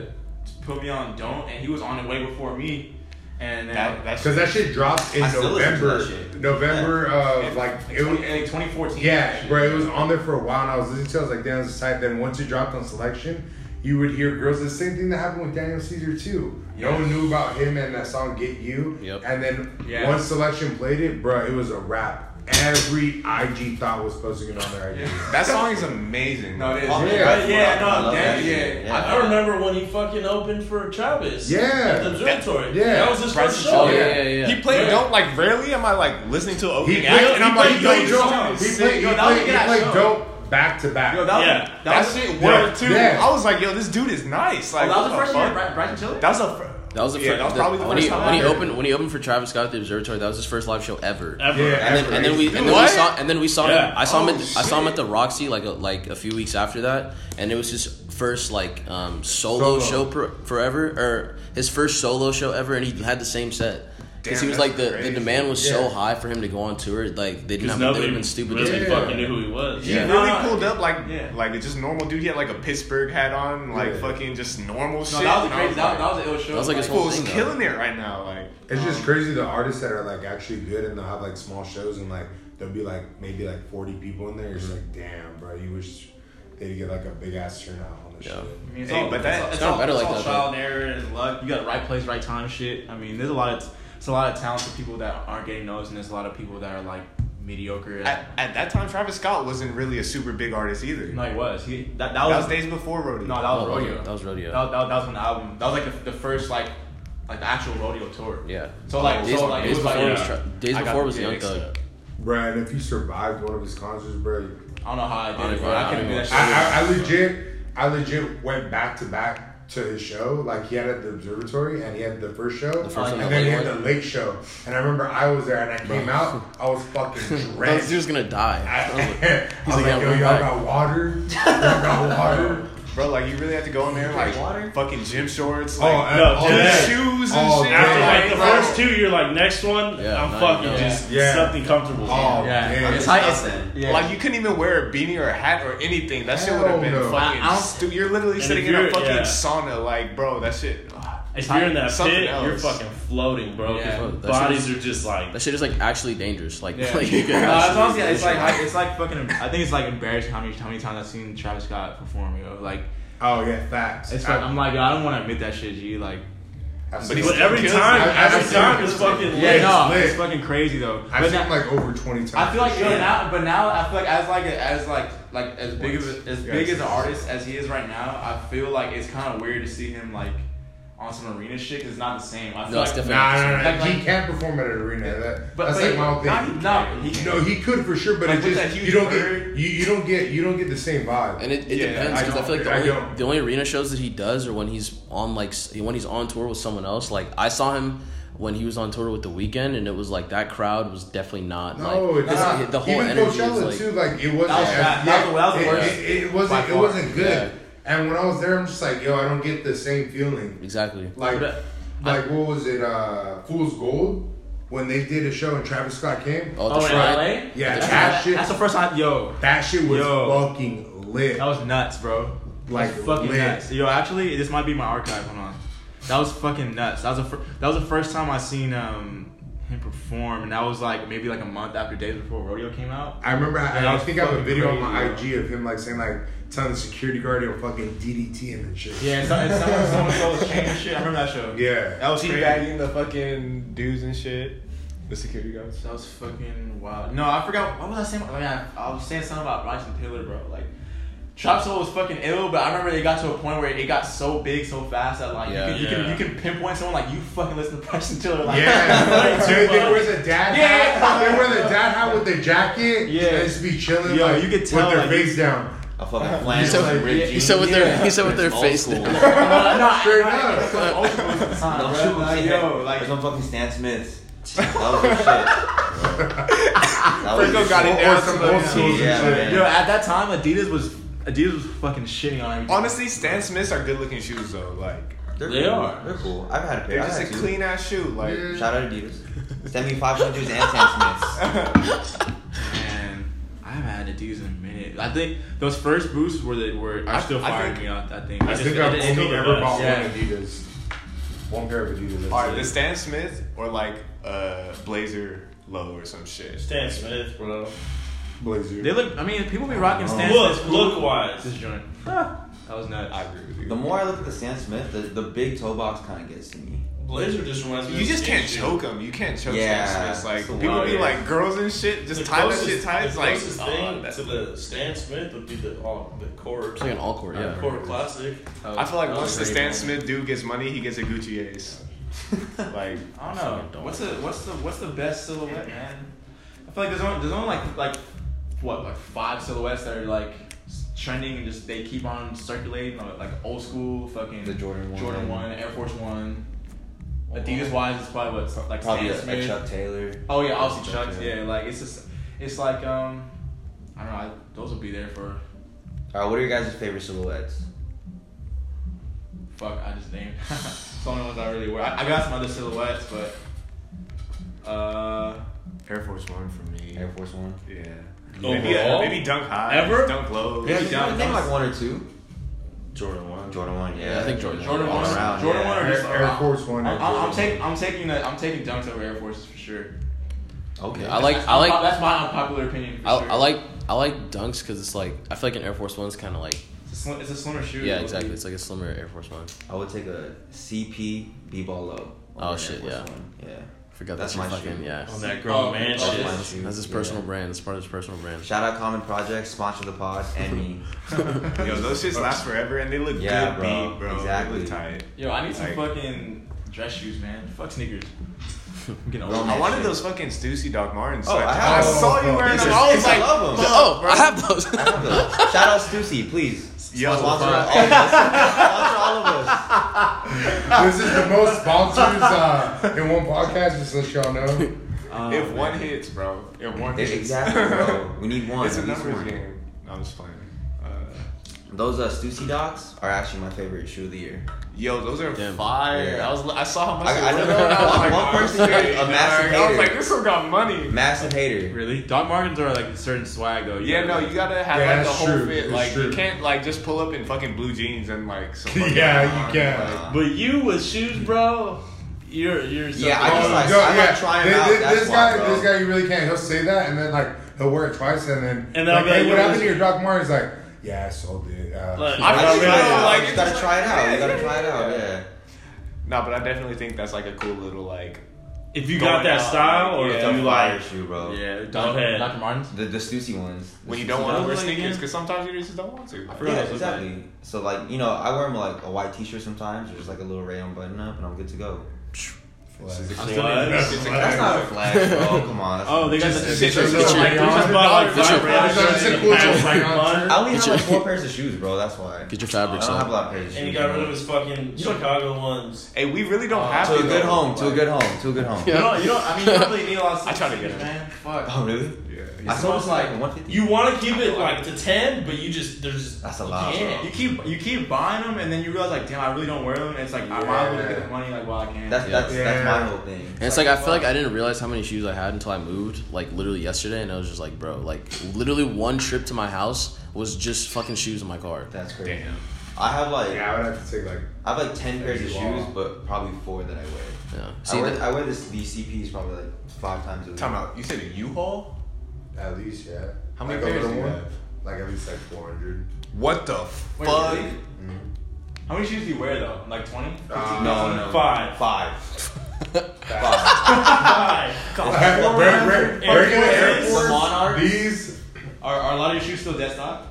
put me on Don't, and he was on it way before me. And then that, Because that shit dropped in I still November. that shit. November of like it was. 20, 2014. Yeah, bro, it was on there for a while, and I was listening to. it. I was like, damn, this is tight. Then once it dropped on selection, you would hear girls. The same thing that happened with Daniel Caesar too. No one knew about him and that song "Get You." Yep. And then Yeah. once selection played it, bro, it was a rap. Every IG thought was posting it on their IG. that song is amazing. No, it is. Oh, Yeah. yeah, Yeah, no, I that yeah. shit. I- I remember when he fucking opened for Travis. Yeah. At the observatory. Yeah. That was his Bryson first show. Oh yeah, yeah, yeah. He played Yeah. Don't like rarely am I like listening to an opening He act played, and I'm he like, played, yo, yo, this yo, he played, sick. he Yo, that was played, a he played dope back to back. Yo, that was, Yeah. that, That was shit yeah. worked too. Yeah. I was like, yo, this dude is nice. Like, Oh, that was the what first the year, fuck? Bry- Tiller. That was the fir- That was the yeah, first. that was probably the when first he time when he I heard opened when he opened for Travis Scott at the Observatory. That was his first live show ever. Ever. Yeah. And then, and then we and then we saw and then we saw Yeah. him. I saw him. At, Oh, the- I saw him at the Roxy like a, like a few weeks after that, and it was his first like um, solo, Solo. show per, forever or his first solo show ever, and he had the same set. Because he was like that's the, the demand was so high for him to go on tour, like they didn't have they would nobody have been stupid. really to Yeah. fucking knew who he was. He really No, no, pulled up like yeah. like it's just normal dude. He had like a Pittsburgh hat on, like Yeah. fucking just normal No, shit. that was and crazy. That, that was an ill show. That was like his Like, whole Fool's thing, though. killing it right now. Like It's just um, crazy the artists that are like actually good and they'll have like small shows and like there'll be like maybe like forty people in there. You're just like, mm-hmm. damn, bro, you wish they'd get like a big ass turnout on the Yeah. shit. I mean, it's Hey, all, but it's all, it's it's all, better it's like all that, trial and error and luck. You got right place, right time, shit. I mean, there's a lot of it's a lot of talented people that aren't getting noticed, and there's a lot of people that are like mediocre. at, at that time, Travis Scott wasn't really a super big artist either. no, he was. He that, that, that was, was days before Rodeo. no, that was Oh, rodeo. That was rodeo. That, that, that was when the album. That was like the, the first like like the actual rodeo tour. yeah. So like days, so like it was before like was yeah. tra- days I got before was the Young. Thug. Bro, and if you survived one of his concerts, bro, I don't know how I did I don't it, bro. even- I couldn't do that shit. I, I, I legit, I legit went back to back to his show. Like he had at the observatory, and he had the first show, The first and then he had the late show. And I remember I was there, and I came out, I was fucking drenched. he was gonna die. I, I was like, I was like, like, yo, y'all got water? Y'all got water? Bro, like you really had to go in there like water? fucking gym shorts, Oh, like and No, all yeah. shoes and Oh, shit. yeah. After like the bro. first two, you're like, next one, Yeah, I'm fucking you just Yeah. something comfortable. Oh, Yeah. man. It's high. It's, then. yeah. Like you couldn't even wear a beanie or a hat or anything. That shit would have been no. fucking. I- I don't- stu- you're literally And sitting if in a fucking yeah. sauna, like bro. That shit. ugh. It's If you're in that Something pit, you're fucking floating, bro. Yeah. That bodies shit are just like. That shit is like actually dangerous. Like, Yeah. like you No, can it's actually- honestly, it's like I- it's like fucking. I think it's like embarrassing how many how many times I've seen Travis Scott perform. Yo, like Oh yeah, facts. it's like, I'm like yo, I don't want to admit that shit. G like I've But seen But every kills time, it. I've every seen time him. it's fucking yeah, lit. no, lit. it's fucking crazy though. I've But seen now- like over twenty times. I feel like yo, Shit. now, but now I feel like as like a, as like like as big of a, as Yeah, big as an artist as he is right now, I feel like it's kind of weird to see him like on some arena shit. Cause it's not the same. I feel No, it's like, definitely Nah, nah, nah. Like- he like- can't perform at an arena. That, But- that's but like my whole thing. no, he no, he could for sure, but Like, it just you don't bird. get you, you don't get you don't get the same vibe. And it, it Yeah, depends because I, feel like the. I only, the only arena shows that he does are when he's on like when he's on tour with someone else. Like I saw him when he was on tour with the Weeknd, and it was like that crowd was definitely not No, like it's his- not. the whole Even energy Coachella is like too. Like it wasn't. That was as- bad. That was- yeah, that was the it- worst. It, it, By wasn't. It wasn't good. Yeah. And when I was there, I'm just like, yo, I don't get the same feeling. exactly. Like, But- like what was it? Uh, Fool's Gold when they did a show and Travis Scott came. Oh, Oh, the in. LA? Yeah, That's, that shit. that's the first time. Yo, That shit was Yo. fucking lit. that was nuts, bro. Like, Like fucking lit. nuts. Yo, actually, this might be my archive. Hold on. That was fucking nuts. That was the fir- that was the first time I seen um him perform, and that was like maybe like a month after Days Before Rodeo came out. I remember. I, that I think I have a fucking video on my crazy, IG of him like saying like telling the security guard he'll fucking DDT him and shit. Yeah, and, some, and someone someone stole his chain and shit. I remember that show. Yeah. That was crazy. teabagging the fucking dudes and shit. The security guards. That was fucking wild. No, I forgot. What was I saying? I, mean, I, I was saying something about Bryson Tiller, bro. Like, Trap Soul was fucking ill, but I remember it got to a point where it got so big so fast that like Yeah. you, can, Yeah. you can you can pinpoint someone like you fucking listen to Bryson Tiller. Like, Yeah, dude, there was a dad Yeah. hat. They wear the dad hat with the jacket. Yeah. and just be chilling. Yo, like, you could tell, with their like, face down. A fucking He flannel. said, like, ripped he jeans. said with their he said with their face school. down. no, no, Straight no, up. like old school at the time, No, bro. Like, yo, like There's some fucking Stan Smiths. That was their shit. Franco got it down Or some old school T. Yeah, shit. yo at that time Adidas was Adidas was fucking shitting on everything. Honestly, Stan Smiths are good looking shoes though. Like They're They cool. are. They're cool. I've had a pair. they're I've just a had two. clean ass shoe. Like Shout out Adidas. Send me 500s and Stan Smiths. Man, I haven't had Adidas in a minute. I think those first boosts were the were are I- still I firing think- me out. I think. I It's think just- I've it- it only ever best. bought Yeah. one Adidas. One pair of Adidas. that's Alright, the Stan Smith or like uh Blazer low or some shit. Stan Smith, bro. Blazer. They look. I mean, people be rocking Stan Look, Smiths. look wise. This joint. that was nuts. I agree with you. The more I look at the Stan Smith, the, the big toe box kind of gets to me. Blazer just reminds me. You of just can't shoe. choke them. You can't choke Yeah, Stan Smiths. Like that's the people one. be like girls and shit. Just tie that shit tight. the It's like closest oh, thing that's- to the Stan Smith would be the all the court. It's like an all court, yeah. Court classic. I feel like once the very Stan bold. Smith dude gets money, he gets a Gucci ace. like I don't know. What's the what's the what's the best silhouette, man? I feel like there's only there's only like like what like five silhouettes that are like trending and just they keep on circulating like, like old school fucking The Jordan one. Jordan one, Air Force one. Adidas wise is probably what like Probably Stan a, a Smith. Chuck Taylor. Oh yeah, obviously Chuck Chucks. Taylor. Yeah, like it's just it's like um I don't know. I, those will be there for All right, what are your guys' favorite silhouettes? fuck. I just named. it's the only ones I really wear. I, I got some other silhouettes, but uh Air Force One for me. Air Force One. Yeah. Maybe, uh, Overall? maybe dunk high. Ever? Dunk low. Yeah, Maybe yeah, name like one or two. Jordan one. Jordan One, yeah. Yeah, I think Jordan. Jordan one, around, Jordan yeah. one, or Air, just Air Force One. I'm, I'm, I'm taking I'm taking the I'm taking dunks over Air Forces for sure. Okay. I like I like that's my unpopular opinion. For I, sure. I like I like dunks because it's like I feel like an Air Force One's kind of like It's a, slim, it's a slimmer shoe. yeah exactly it's like a slimmer Air Force One. I would take a CP B-ball low. Oh, shit, yeah. One. Yeah. I forgot That's that's, my fucking shoe. yeah. On that grown Oh, man shit. That's, that's his personal Yeah. brand. That's part of his personal brand. Shout out Common Project, sponsor the pod, and me. Yo, those shits last forever and they look Yeah, good bro. beat, bro. Exactly. They look tight. Yo, I need some Like- fucking dress shoes, man. Fuck sneakers. I'm getting Grown old. man I wanted shit. those fucking Stussy Doc Martens. Oh, like, I have I those. saw you wearing them. I was sick. I love them. Oh, I have those. I have those. Shout out Stussy, please. Yo, sponsor all fuck. of us. Sponsor all of us. This is the most sponsors uh, in one podcast. Just let y'all know. Oh, if man. one hits, bro. If one hits. Exactly, bro. We need one. It's a numbers game. No, I'm just playing. Those uh, Stussy docs are actually my favorite shoe of the year. yo, those are Damn. fire. Yeah. I was, I saw how much. I- they I were. know I was one- like, one person shit, is a massive dog. I was like, this one got money. Massive hater. Really? Doc Martens are like a certain swag though. You Yeah, gotta, no, you gotta have Yeah, like the whole true. fit. It's Like true. you can't like just pull up in fucking blue jeans and like some Yeah, you can't. like- But you with shoes, bro. You're you're. So Yeah, I just like- yo, I like trying This, out, this- that's this guy, bro. this guy, you really can't. He'll say that, and then like he'll wear it twice, and then And then like, I'll be like, hey, what happened this- to your Doc Martens? Like, yeah, I sold it. Uh, Like, I I just really- feel like you it's gotta try it like- out. You yeah, gotta try it out. yeah. Yeah. No, but I definitely think that's like a cool little like. If you Going got that out, style, or yeah. if you fire like, shoe, bro. Yeah, Go Doc, ahead. Dr. Martens. The the Stussy ones. When you don't Stussy want to wear like sneakers because sometimes you just don't want to. I forgot Yeah, what those look exactly. So like you know, I wear them like a white T-shirt sometimes, or just like a little rayon button up, and I'm good to go. I'm still What? in- That's not a flag, bro. Come on. Oh, they got the. Just- bought like five rayon. I only have like four pairs of shoes, bro. That's why. Get your fabric. I don't have a lot of pairs of shoes. and he got rid of his fucking Chicago ones. Hey, we really don't Uh, have to To a to good home. To a good home. To a good home. You don't. You don't. I mean, you don't really need a lot of. I try to get sneakers, it. man. Fuck. Oh really? Yeah. I It's sold almost this like like- You want to keep it like to ten, but you just there's just That's a you lot, can't. You keep you keep buying them, and then you realize like, damn, I really don't wear them. And it's like I might as well get the money like while I can. That's that's Yeah. that's my whole thing. And it's like I feel like I didn't realize how many shoes I had until I moved, like literally yesterday, and I was just like, bro, like literally one trip to my house was just fucking shoes in my car. That's crazy. Damn. I have like yeah, I would have to take like. I have like ten pairs of Wow. shoes, but probably four that I wear. Yeah. I wear, that- I wear this these CPs probably like five times a week. Time out. You said a U-Haul? At least, yeah. How many like a pairs do you one? have? Like at least like four hundred. What the Wait, fuck? really? How many shoes do you wear though? Like twenty? Uh, No, no, Five. five, Five. five. Monarchs? These, Are, are a lot of your shoes still dead stock?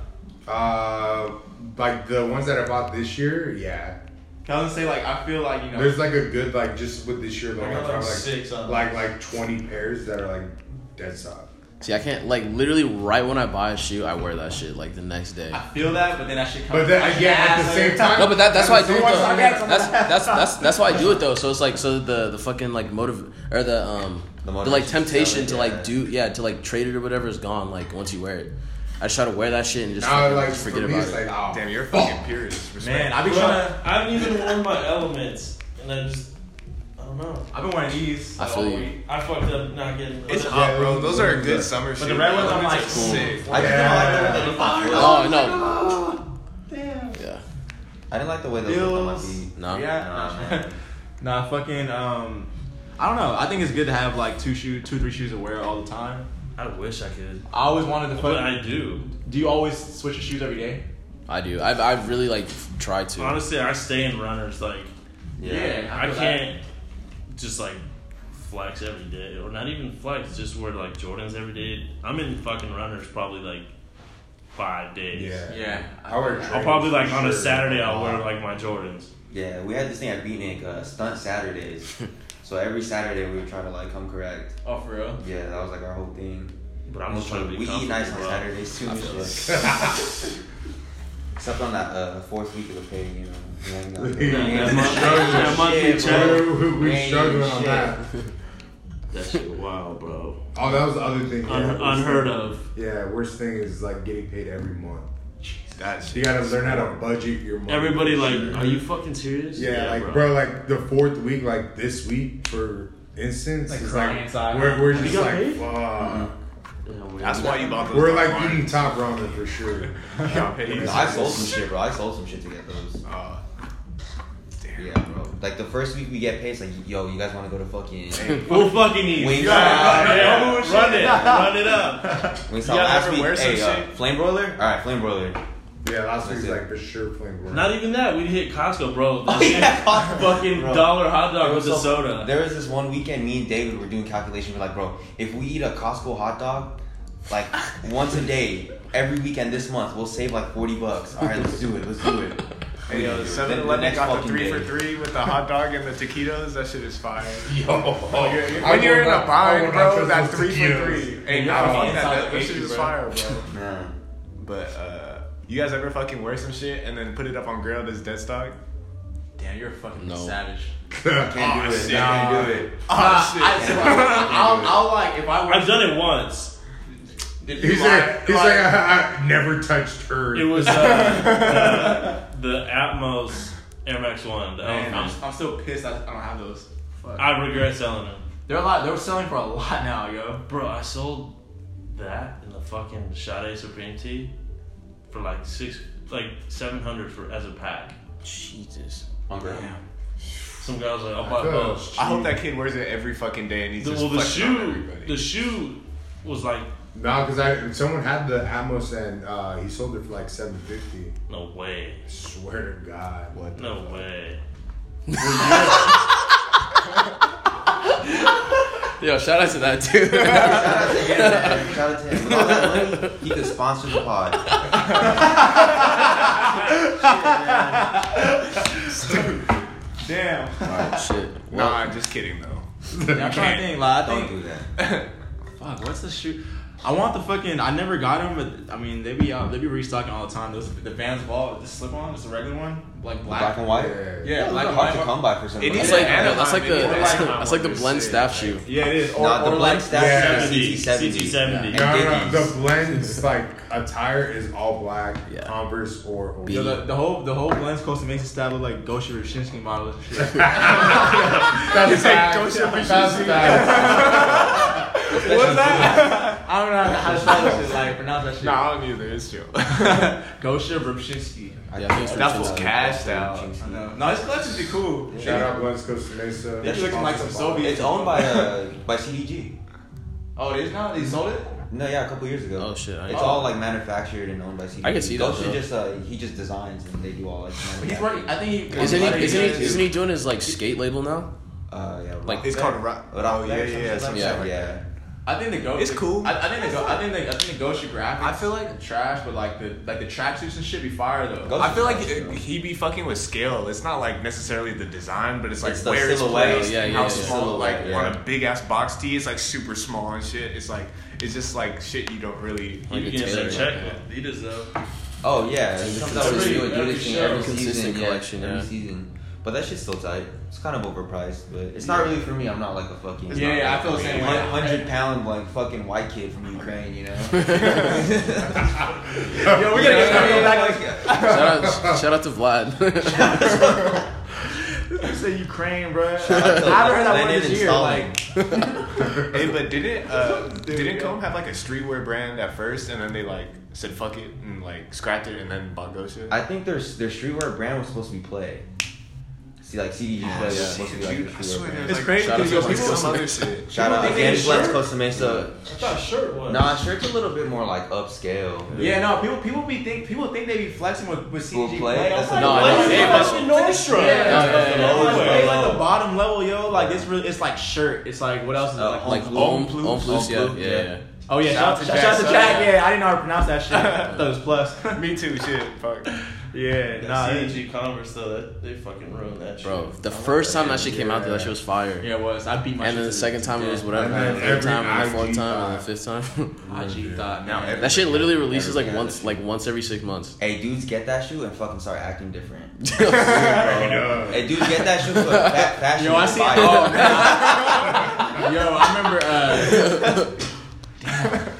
uh, like the ones that I bought this year, yeah. Can I was say like I feel like you know. There's like a good like just with this year, like I I got, like, like six on like like 20 pairs that are like dead stock. See, I can't like literally right when I buy a shoe, I wear that shit like the next day. I feel that, but then that shit comes. But then again, at the same time, No, but that, that's why I do it though. like, That's that's that's that's why I do it though. So it's like so the the fucking like motive or the um The the, like temptation it, to yeah. like do yeah to like trade it or whatever is gone like once you wear it. I just try to wear that shit and just, now fucking, like just forget about it. like oh, Damn, you're a fucking purist. Respect. Man, I be Bro, trying. I haven't even worn my elements, and I just, I don't know. I've been wearing these. I all feel you. week. I fucked up not getting. It's hot, bro. Those are a good Yeah. summer shoes. But the red ones, I'm Those like, are sick. I just didn't like the way they looked on my Oh no, Damn. yeah, I didn't like the way they looked on my Bills. feet. no. Yeah. Nah, man. Nah, fucking. Um, I don't know. I think it's good to have like two shoe, two three shoes to wear all the time. I wish I could, I always wanted to. but Fuck, I do. do you always switch your shoes every day? I do. I've I've really like tried to. Honestly, I stay in runners. Like Yeah, I, feel can't just like flex every day, or not even flex. Just wear like Jordans every day. I'm in fucking runners probably like five days. yeah. Yeah. I wear. I'll probably like on a Sure. Saturday I'll wear Uh, like my Jordans. Yeah, we had this thing at Beatnik, uh, stunt Saturdays. so every Saturday we would try to like come correct. Oh, for real? Yeah, that was like our whole thing. But I'm just trying to be we eat nice on comfortable, bro. Saturdays too. Except on that uh, fourth week of the pay, you know. we ain't got- we bro. struggling on that. That shit wild, bro. Oh, that was the other thing. Un- yeah, worst unheard thing- of. Yeah, worst thing is like getting paid every month. That's You gotta learn how to budget your money. Everybody like, sure. are you fucking serious? Yeah, like bro. like the fourth week, like this week, for instance, Like is like inside. we're, we're just like paid? fuck. Yeah, That's why you bought those. We're like online. eating top ramen for sure. Got I sold some shit, bro. I sold some shit to get those. Uh, damn. Yeah, bro. Like the first week we get paid, it's like, yo, you guys want to go to fucking Full fucking eat. Wings Yeah, Out. yeah, Run it, run it, run it up. Wingstop You guys last week? wear some Hey, uh, flame broiler. All right, flame broiler. Yeah, last That's week's it. like for sure flame broiler. Not even that. We hit Costco, bro. That Oh, yeah, Costco, fucking bro. dollar hot dog with So, the soda. There was this one weekend, me and David were doing calculations. We're like, bro, if we eat a Costco hot dog, like once a day, every weekend this month, we'll save like forty bucks. All right, let's do it. Let's do it. Hey, yo, The- 7 the Eleven got the fucking three for three with the hot dog and the taquitos. That shit is fire. Yo, When you're in a bind, bro, that three for three. Hey, you're nah, fucking that. inside That, shit is fire, bro. Nah. But uh, you guys ever fucking wear some shit and then put it up on Grailed as dead stock? Damn, you're a fucking No. savage. Can't do Oh, it. shit. Can't do it. Oh Nah, shit! I, so I'll, I'll like if I wear. I've done it once. Did you he's lie- like, he's like, I, I never touched her. It was uh, the, the Atmos Air Max One. The Man, I'm, Elephant. I'm still pissed. I, I don't have those. Fuck. I regret selling them, They're a lot. They're selling for a lot now, yo. bro. I sold that and the fucking Sade Supreme Tee for like six, like seven hundred for as a pack. Jesus. On Grailed. Some guy was like, I'll buy feel both. I hope that kid wears it every fucking day and he's The, just well, the flexing on shoe, everybody. the shoe was like, No, because I someone had the Atmos and uh, he sold it for like seven fifty. no way, Swear to God. What? no way. Yo, shout out to that dude. Shout out to him, man. Shout out to him. With all that money, he could sponsor the pod. Damn. Alright, shit. Well, Nah, just kidding though. Yeah, I'm trying to think. Like, I Don't do that. Fuck, what's the shoe? I want the fucking. I never got them, but I mean, they be out. They be restocking all the time. Those the Vans Vault, the slip on, just a regular one, like black. Black and white. Yeah. Yeah, Those black are and hard to come by for some It reason. that's needs like an that's like the Anaheim, that's like the blend staff shoe. Yeah, it is. Or, Nah, the blend like, staff Yeah. is CT70. CT70. No, no, no. The blends like attire is all black, Yeah. Converse or, or B. Yo, the, the whole the whole blends close to makes it style look like Gosha Roshinsky model and shit. That's facts. Gosha That's facts. What's that? I don't know how to spell that shit. Like pronounce that shit. Nah, I don't either. It's chill. Gosha Roshinsky. Yeah, I think That was cashed out. I know. No, his collections be cool. Shout out Blends Costa Mesa. They be looking like some Soviet. It's owned by uh by CDG. Oh, it is now. They sold it. No, yeah, a couple years ago. Oh, shit, I It's didn't- all like manufactured and owned by CDG. I can see that, Gosha though. just uh, he just designs and they do all like. He's manufacturing. working. I think he. Isn't he? Isn't he? Isn't he doing his like skate label now? Uh, yeah. Like- Rock It's Bed. called Rock. Rock Oh yeah, Bed yeah, yeah. some Some shit Yeah. yeah. That. I think the go. It's cool. I, I think the go. I think the I think the Gosha graphics. I feel like- trash, but like the like the tracksuits and shit be fire though. Ghost I feel like it- he be fucking with scale. It's not like necessarily the design, but it's like It's the where it's silhouette. placed Yeah, and yeah, how yeah. small. Silhouette, like on a big ass box tee, it's like super small and shit. It's like it's just like shit you don't really. Like you a can get tailor, check yeah. with Adidas though. Oh yeah, it comes out with a consistent- new every Adidas thing show. every Consistent season. collection, yeah, every season. But that shit's still tight. It's kind of overpriced, but it's not really for me. I'm not like a fucking Yeah, yeah, I feel the same way. Hundred pound like fucking white kid from Ukraine, you know. Yo, we gotta get started back like. Shout out, shout out to Vlad. You say Ukraine, bro. I out to haven't heard that Lenin word this year. Like, hey, but didn't uh, didn't Comme have like a streetwear brand at first, and then they like said fuck it and like scrapped it, and then bought Gosha? I think their their streetwear brand was supposed to be Play. See, like CDG Play was supposed to be like Dude, their I swear it's like, crazy Shout out because to people. Some other shit. Shout out They again, Blends? Costa Mesa. I thought shirt was. Nah, shirt's a little bit more like upscale. Yeah, no, people people be think people think they be flexing with with Full CG play? play. That's I'm a- like, No, I what? know. Yeah, Yeah, but- fucking Nordstrom. Yeah, yeah, yeah, yeah. Like the bottom level, yo. Like this really, it's like shirt. It's like what else is it? Uh, Like, like Home Om Plus? Om Plus, yeah, Home Plus, yeah, yeah. yeah. oh yeah, Shout out shout, to shout out to Jack, Jack. Yeah, I didn't know how to pronounce that shit. I thought it was plus. Me too. Shit. Fuck. Yeah, That nah, it- CG Converse though, that, they fucking ruined that shit. Bro, the I first time that shit. shit came out, that shit was fire. yeah, it was. I beat my. And then the second time it was whatever. And And the third every time, and the IG fourth time, and the fifth time. IG thought Now now. that shit literally releases like once, like once every six months. Hey, dudes, get that shoe and fucking start acting different. Hey, dudes, get that shoe for fa- fashion. Yo, I see. buy Oh, man. Yo, I remember. Uh,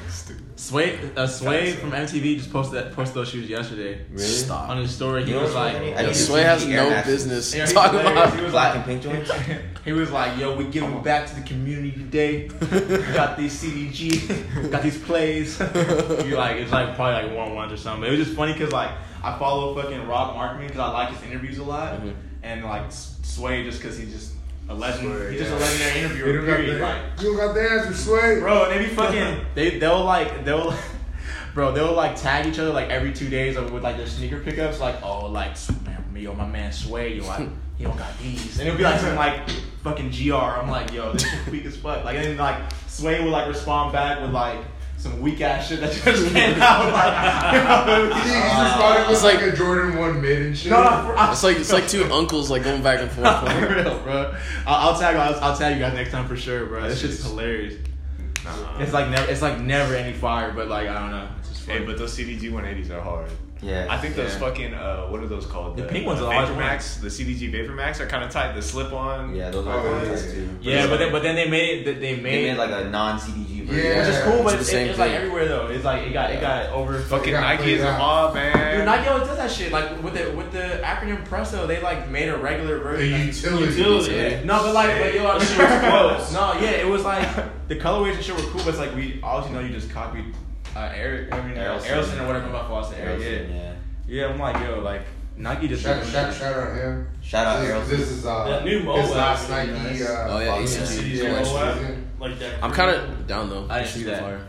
Sway, uh, Sway from MTV just posted that posted those shoes yesterday Really? Stop. on his story. He You know was what's like, funny? I Yo, Sway has the Air no Maxes. business Yeah, he's talking hilarious. about. He was Black like, and pink joints. He was like, "Yo, we giving back to the community today. we got these CDG, got these plays. you like, it's like probably like one ones or something. But it was just funny because like I follow fucking Rob Markman because I like his interviews a lot, Mhm. and like S- Sway just because he just a legend. Sway, he's just yeah. a legendary You interviewer. don't got Period. the, Like, you don't got the answer, Sway. bro, and they be fucking. They they'll like they'll. Bro, they'll like tag each other like every two days with like their sneaker pickups. Like, oh, like man, me, yo, my man Sway, yo, I, he don't got these, and it'll be like something like fucking gr. I'm like, yo, this shit weak as fuck. Like, and then like Sway will like respond back with like some weak ass shit that just came out. Like, you know, He, he just thought it was It's like, like- a Jordan 1 mid and shit. no, no, for, It's like it's like two uncles like going back and forth. for real, bro. I'll, I'll tag I'll, I'll tag you guys next time for sure, bro. This shit's hilarious. Nah. It's like never, it's like never any fire, but like I don't know. It's just Hey, but those CDG 180s are hard. Yeah. I think those Yeah. fucking uh, what are those called? The pink ones uh, are the hard Vapor Max. The CDG Vapor Max are kind of tight. The slip on. Yeah, those are Oh, really yeah. nice too. yeah, but then, but then they made it. They They made, made like a non-CDG. Yeah. which is cool, but It's it's, the it's like everywhere though. It's like it got it got over. Fucking got Nike played is a out. mob, man. Dude, Nike always does that shit. Like with the with the acronym Presto, they like made a regular The version. utility. Utility. Yeah. No, but like, but yo, I That shit mean, was close. no, yeah, it was like the colorways and shit were cool, but it's like we obviously know you just copied uh, Eric, I mean, uh, Aerosmith. Aerosmith or whatever my fault. Eric, yeah, yeah. yeah. I'm like, yo, like Nike just Shout, shout, shout out him. Shout out this, Aerosmith. this is uh, That new his Moab last Nike. really nice. Uh, Oh, yeah, Fox ACG. season. Yeah, Yeah, Moab. season. Like that. I'm kind of down though. I didn't It's see super that. fire.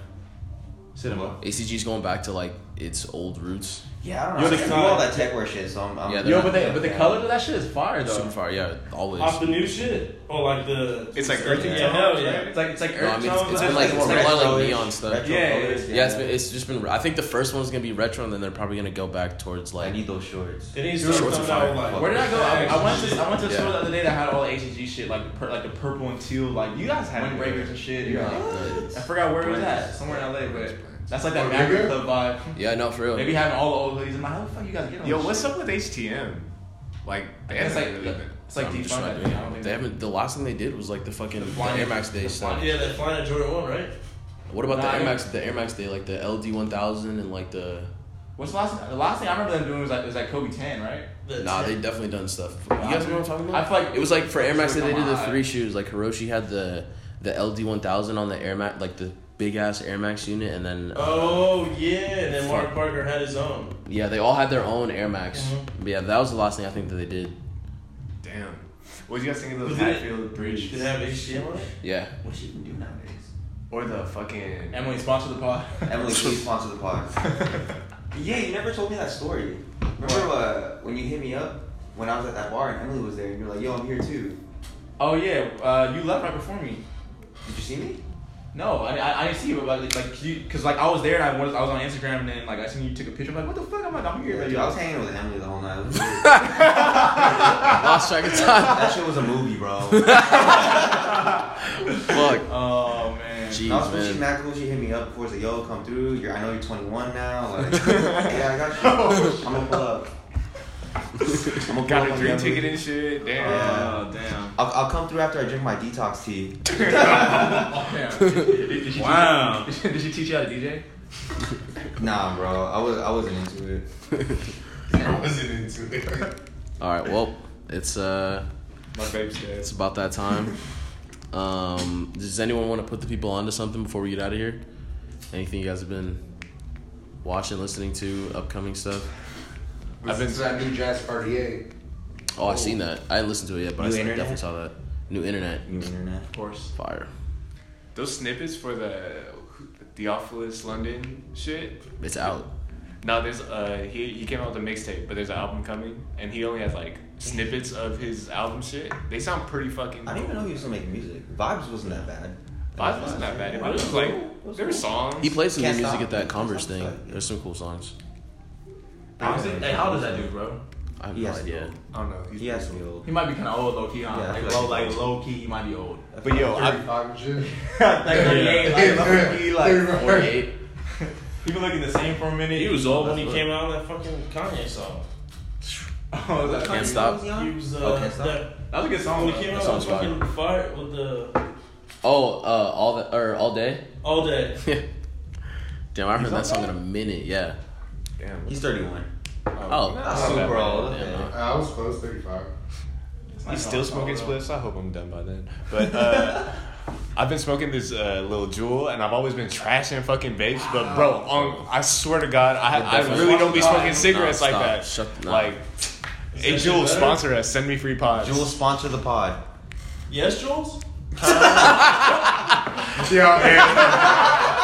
Cinema. ACG's going back to like its old roots. Yeah, I don't Yo, know. the I do all that tech wear shit, so I'm. I'm Yeah, Yo, but they're the but the colors of that shit is fire though. Super fire, yeah, always. Off the new shit. Oh, like the. It's like earthy Yeah, tones, hell yeah. It's like it's like No, I mean, it's, tones, it's but been like it's it's been a lot retro. like neon stuff. Retro Yeah, colors, Yeah, it's been, it's just been. I think the first one's gonna be retro, and then they're probably gonna go back towards like. I need those shorts. They need to Dude, start shorts are fire. like. Where did I go? I, I went to I went to a store the other day that had all the HEG shit, like the per, like the purple and teal, like you guys had Yeah. windbreakers and shit. Yeah. Like, I forgot where it was at, somewhere in LA, but that's like that Maverick? Club vibe. Yeah, no, for real. Maybe having all the old ladies. I'm like, how the fuck you guys get on Yo, this what's shit? up with HTM? Like, they It's haven't like really been. it's like I'm deep just not I doing think. it. I don't think They haven't. The last thing they did was like the fucking the flying- Air Max Day the stuff. flying- Yeah, that flying at Jordan 1, right? What about the Nah, Air Max? The Air Max Day, like the LD one thousand and like the. What's the last? The last thing I remember them doing was like was like Kobe Ten, right? The Nah, ten- they definitely done stuff. You guys know what I'm talking about? I feel like It was like for Air Max Day, they did the three shoes. Like Hiroshi had the the LD one thousand on the Air Max, like the big ass Air Max unit, and then uh, Oh, yeah. And then Mark Parker had his own. yeah, they all had their own Air Max. Mhm. But yeah, that was the last thing I think that they did. Damn. What do you guys think of those Was Hatfield bridge? Did it have HTM on it? Yeah, What she even do nowadays? Or the fucking. Emily sponsor the pod. Emily, please sponsor the pod. yeah, you never told me that story. Remember uh, when you hit me up when I was at that bar and Emily was there and you're like, "Yo, I'm here too." Oh yeah, uh, you left right before me. Did you see me? No, I, I, I didn't see you, but like, like you, cause like I was there and I was, I was on Instagram and then like I seen you took a picture. I'm like, what the fuck? I'm like, I'm here. Yeah, dude, I was hanging with Emily the whole night. It was weird. Lost track of time. that shit was a movie, bro. Fuck. Oh man. Jeez, I was man. Gucci Mac Gucci hit me up before. He's like, "Yo, come through. You're, I know you're 21 now. Like, yeah, I got you. Oh, I'm gonna pull up. I'm gonna Got a drink ticket and shit. Damn. Oh damn. I'll, I'll come through after I drink my detox tea. damn. Did, did, did Wow. Teach did she teach you how to DJ? Nah, bro. I was I wasn't into it. I wasn't into it. All right. Well, it's uh, My babe's dead. it's about that time. Um, does anyone want to put the people onto something before we get out of here? Anything you guys have been watching, listening to, upcoming stuff? I've been to that new Jazz Party A. Oh, I seen that. I didn't listen to it yet, but I New saw- internet? definitely saw that. New internet, New internet. Of course. fire. Those snippets for the Theophilus London shit. It's out. No, there's uh he he came out with a mixtape, but there's an album coming, and he only has like snippets of his album shit. They sound pretty fucking. I didn't even know he was still making music. Vibes wasn't that bad. Vibes wasn't that bad. It was like there were songs. He plays some new Can't music stop. at that Converse thing. There's some cool songs. Hey, how does that do, bro? I have He no has idea. go. I don't know. He's He has to be old. He might be kind of old, low key, huh? Yeah, I like feel low, like like low key, he might be old. But yo, I, 35 and shit. like 38, like low key, like 48. He been looking the same for a minute. He was old when he That's came out on that fucking Kanye song. what- Oh, that, Can't stop. He was uh, Oh, Can't Stop? that, that was a good song. when he came That out on song's fucking fire with the Oh, uh, all the or all day. all day. Damn, I heard that song in a minute. Yeah. Damn. He's 31. Oh, That's not super bad. old. Damn, Okay. huh? I was close, 35. He's still smoking spliffs. I hope I'm done by then. But uh, I've been smoking this uh, little Juul, and I've always been trashing fucking vapes. But bro, on, I swear to God, I, I really don't be smoking Nah, cigarettes like that. Shut- nah. Like, hey Juul, sponsor us. Send me free pods. Jules sponsor the pod. Yes, Jules. Yeah,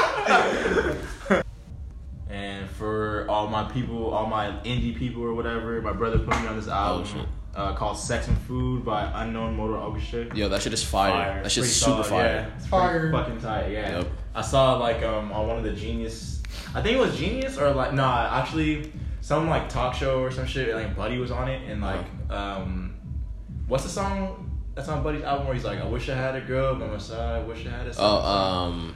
all my people, all my indie people or whatever, my brother put me on this album Oh, shit. uh, called "Sex and Food" by Unknown Mortal Orchestra. Yo, that shit is fire. That shit's super solid, fire. Yeah. It's Fire. fucking tight. Yeah. Yep. I saw like um on one of the Genius. I think it was Genius or like nah, actually some like talk show or some shit. Like Buddy was on it and like um, what's the song that's on Buddy's album where he's like, I wish I had a girl by my side. I wish I had a. Oh, um,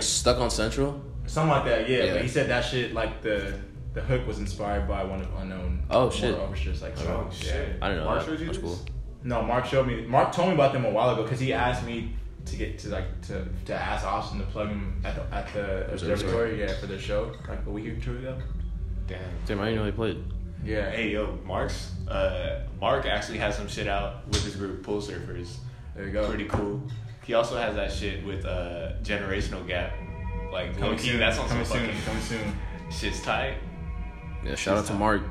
stuck on Central. Something like that, yeah. Yeah. But he said that shit like the the hook was inspired by one of unknown. Oh, shit. Mortal Orchestra's like Oh, songs. shit. I didn't know Mark that. showed you That's cool. No, Mark showed me. Mark told me about them a while ago because he asked me to get to like to to ask Austin to plug him at the at the Observatory. observatory, yeah, for their show like a week or two ago. Damn. Damn, I didn't know he played. Yeah. Hey yo, Mark's uh, Mark actually has some shit out with his group Pool Surfers. There you go. Pretty cool. He also has that shit with uh, Generational Gap. Like low Coming key, soon. that's on some coming soon. fucking Coming soon. shit's tight. Yeah, shout out to Mark.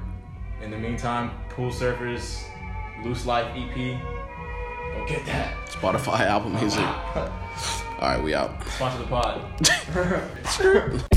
In the meantime, Pool Surfers, Loose Life EP. Go get that. Spotify album music. All right, we out. Sponsor the pod.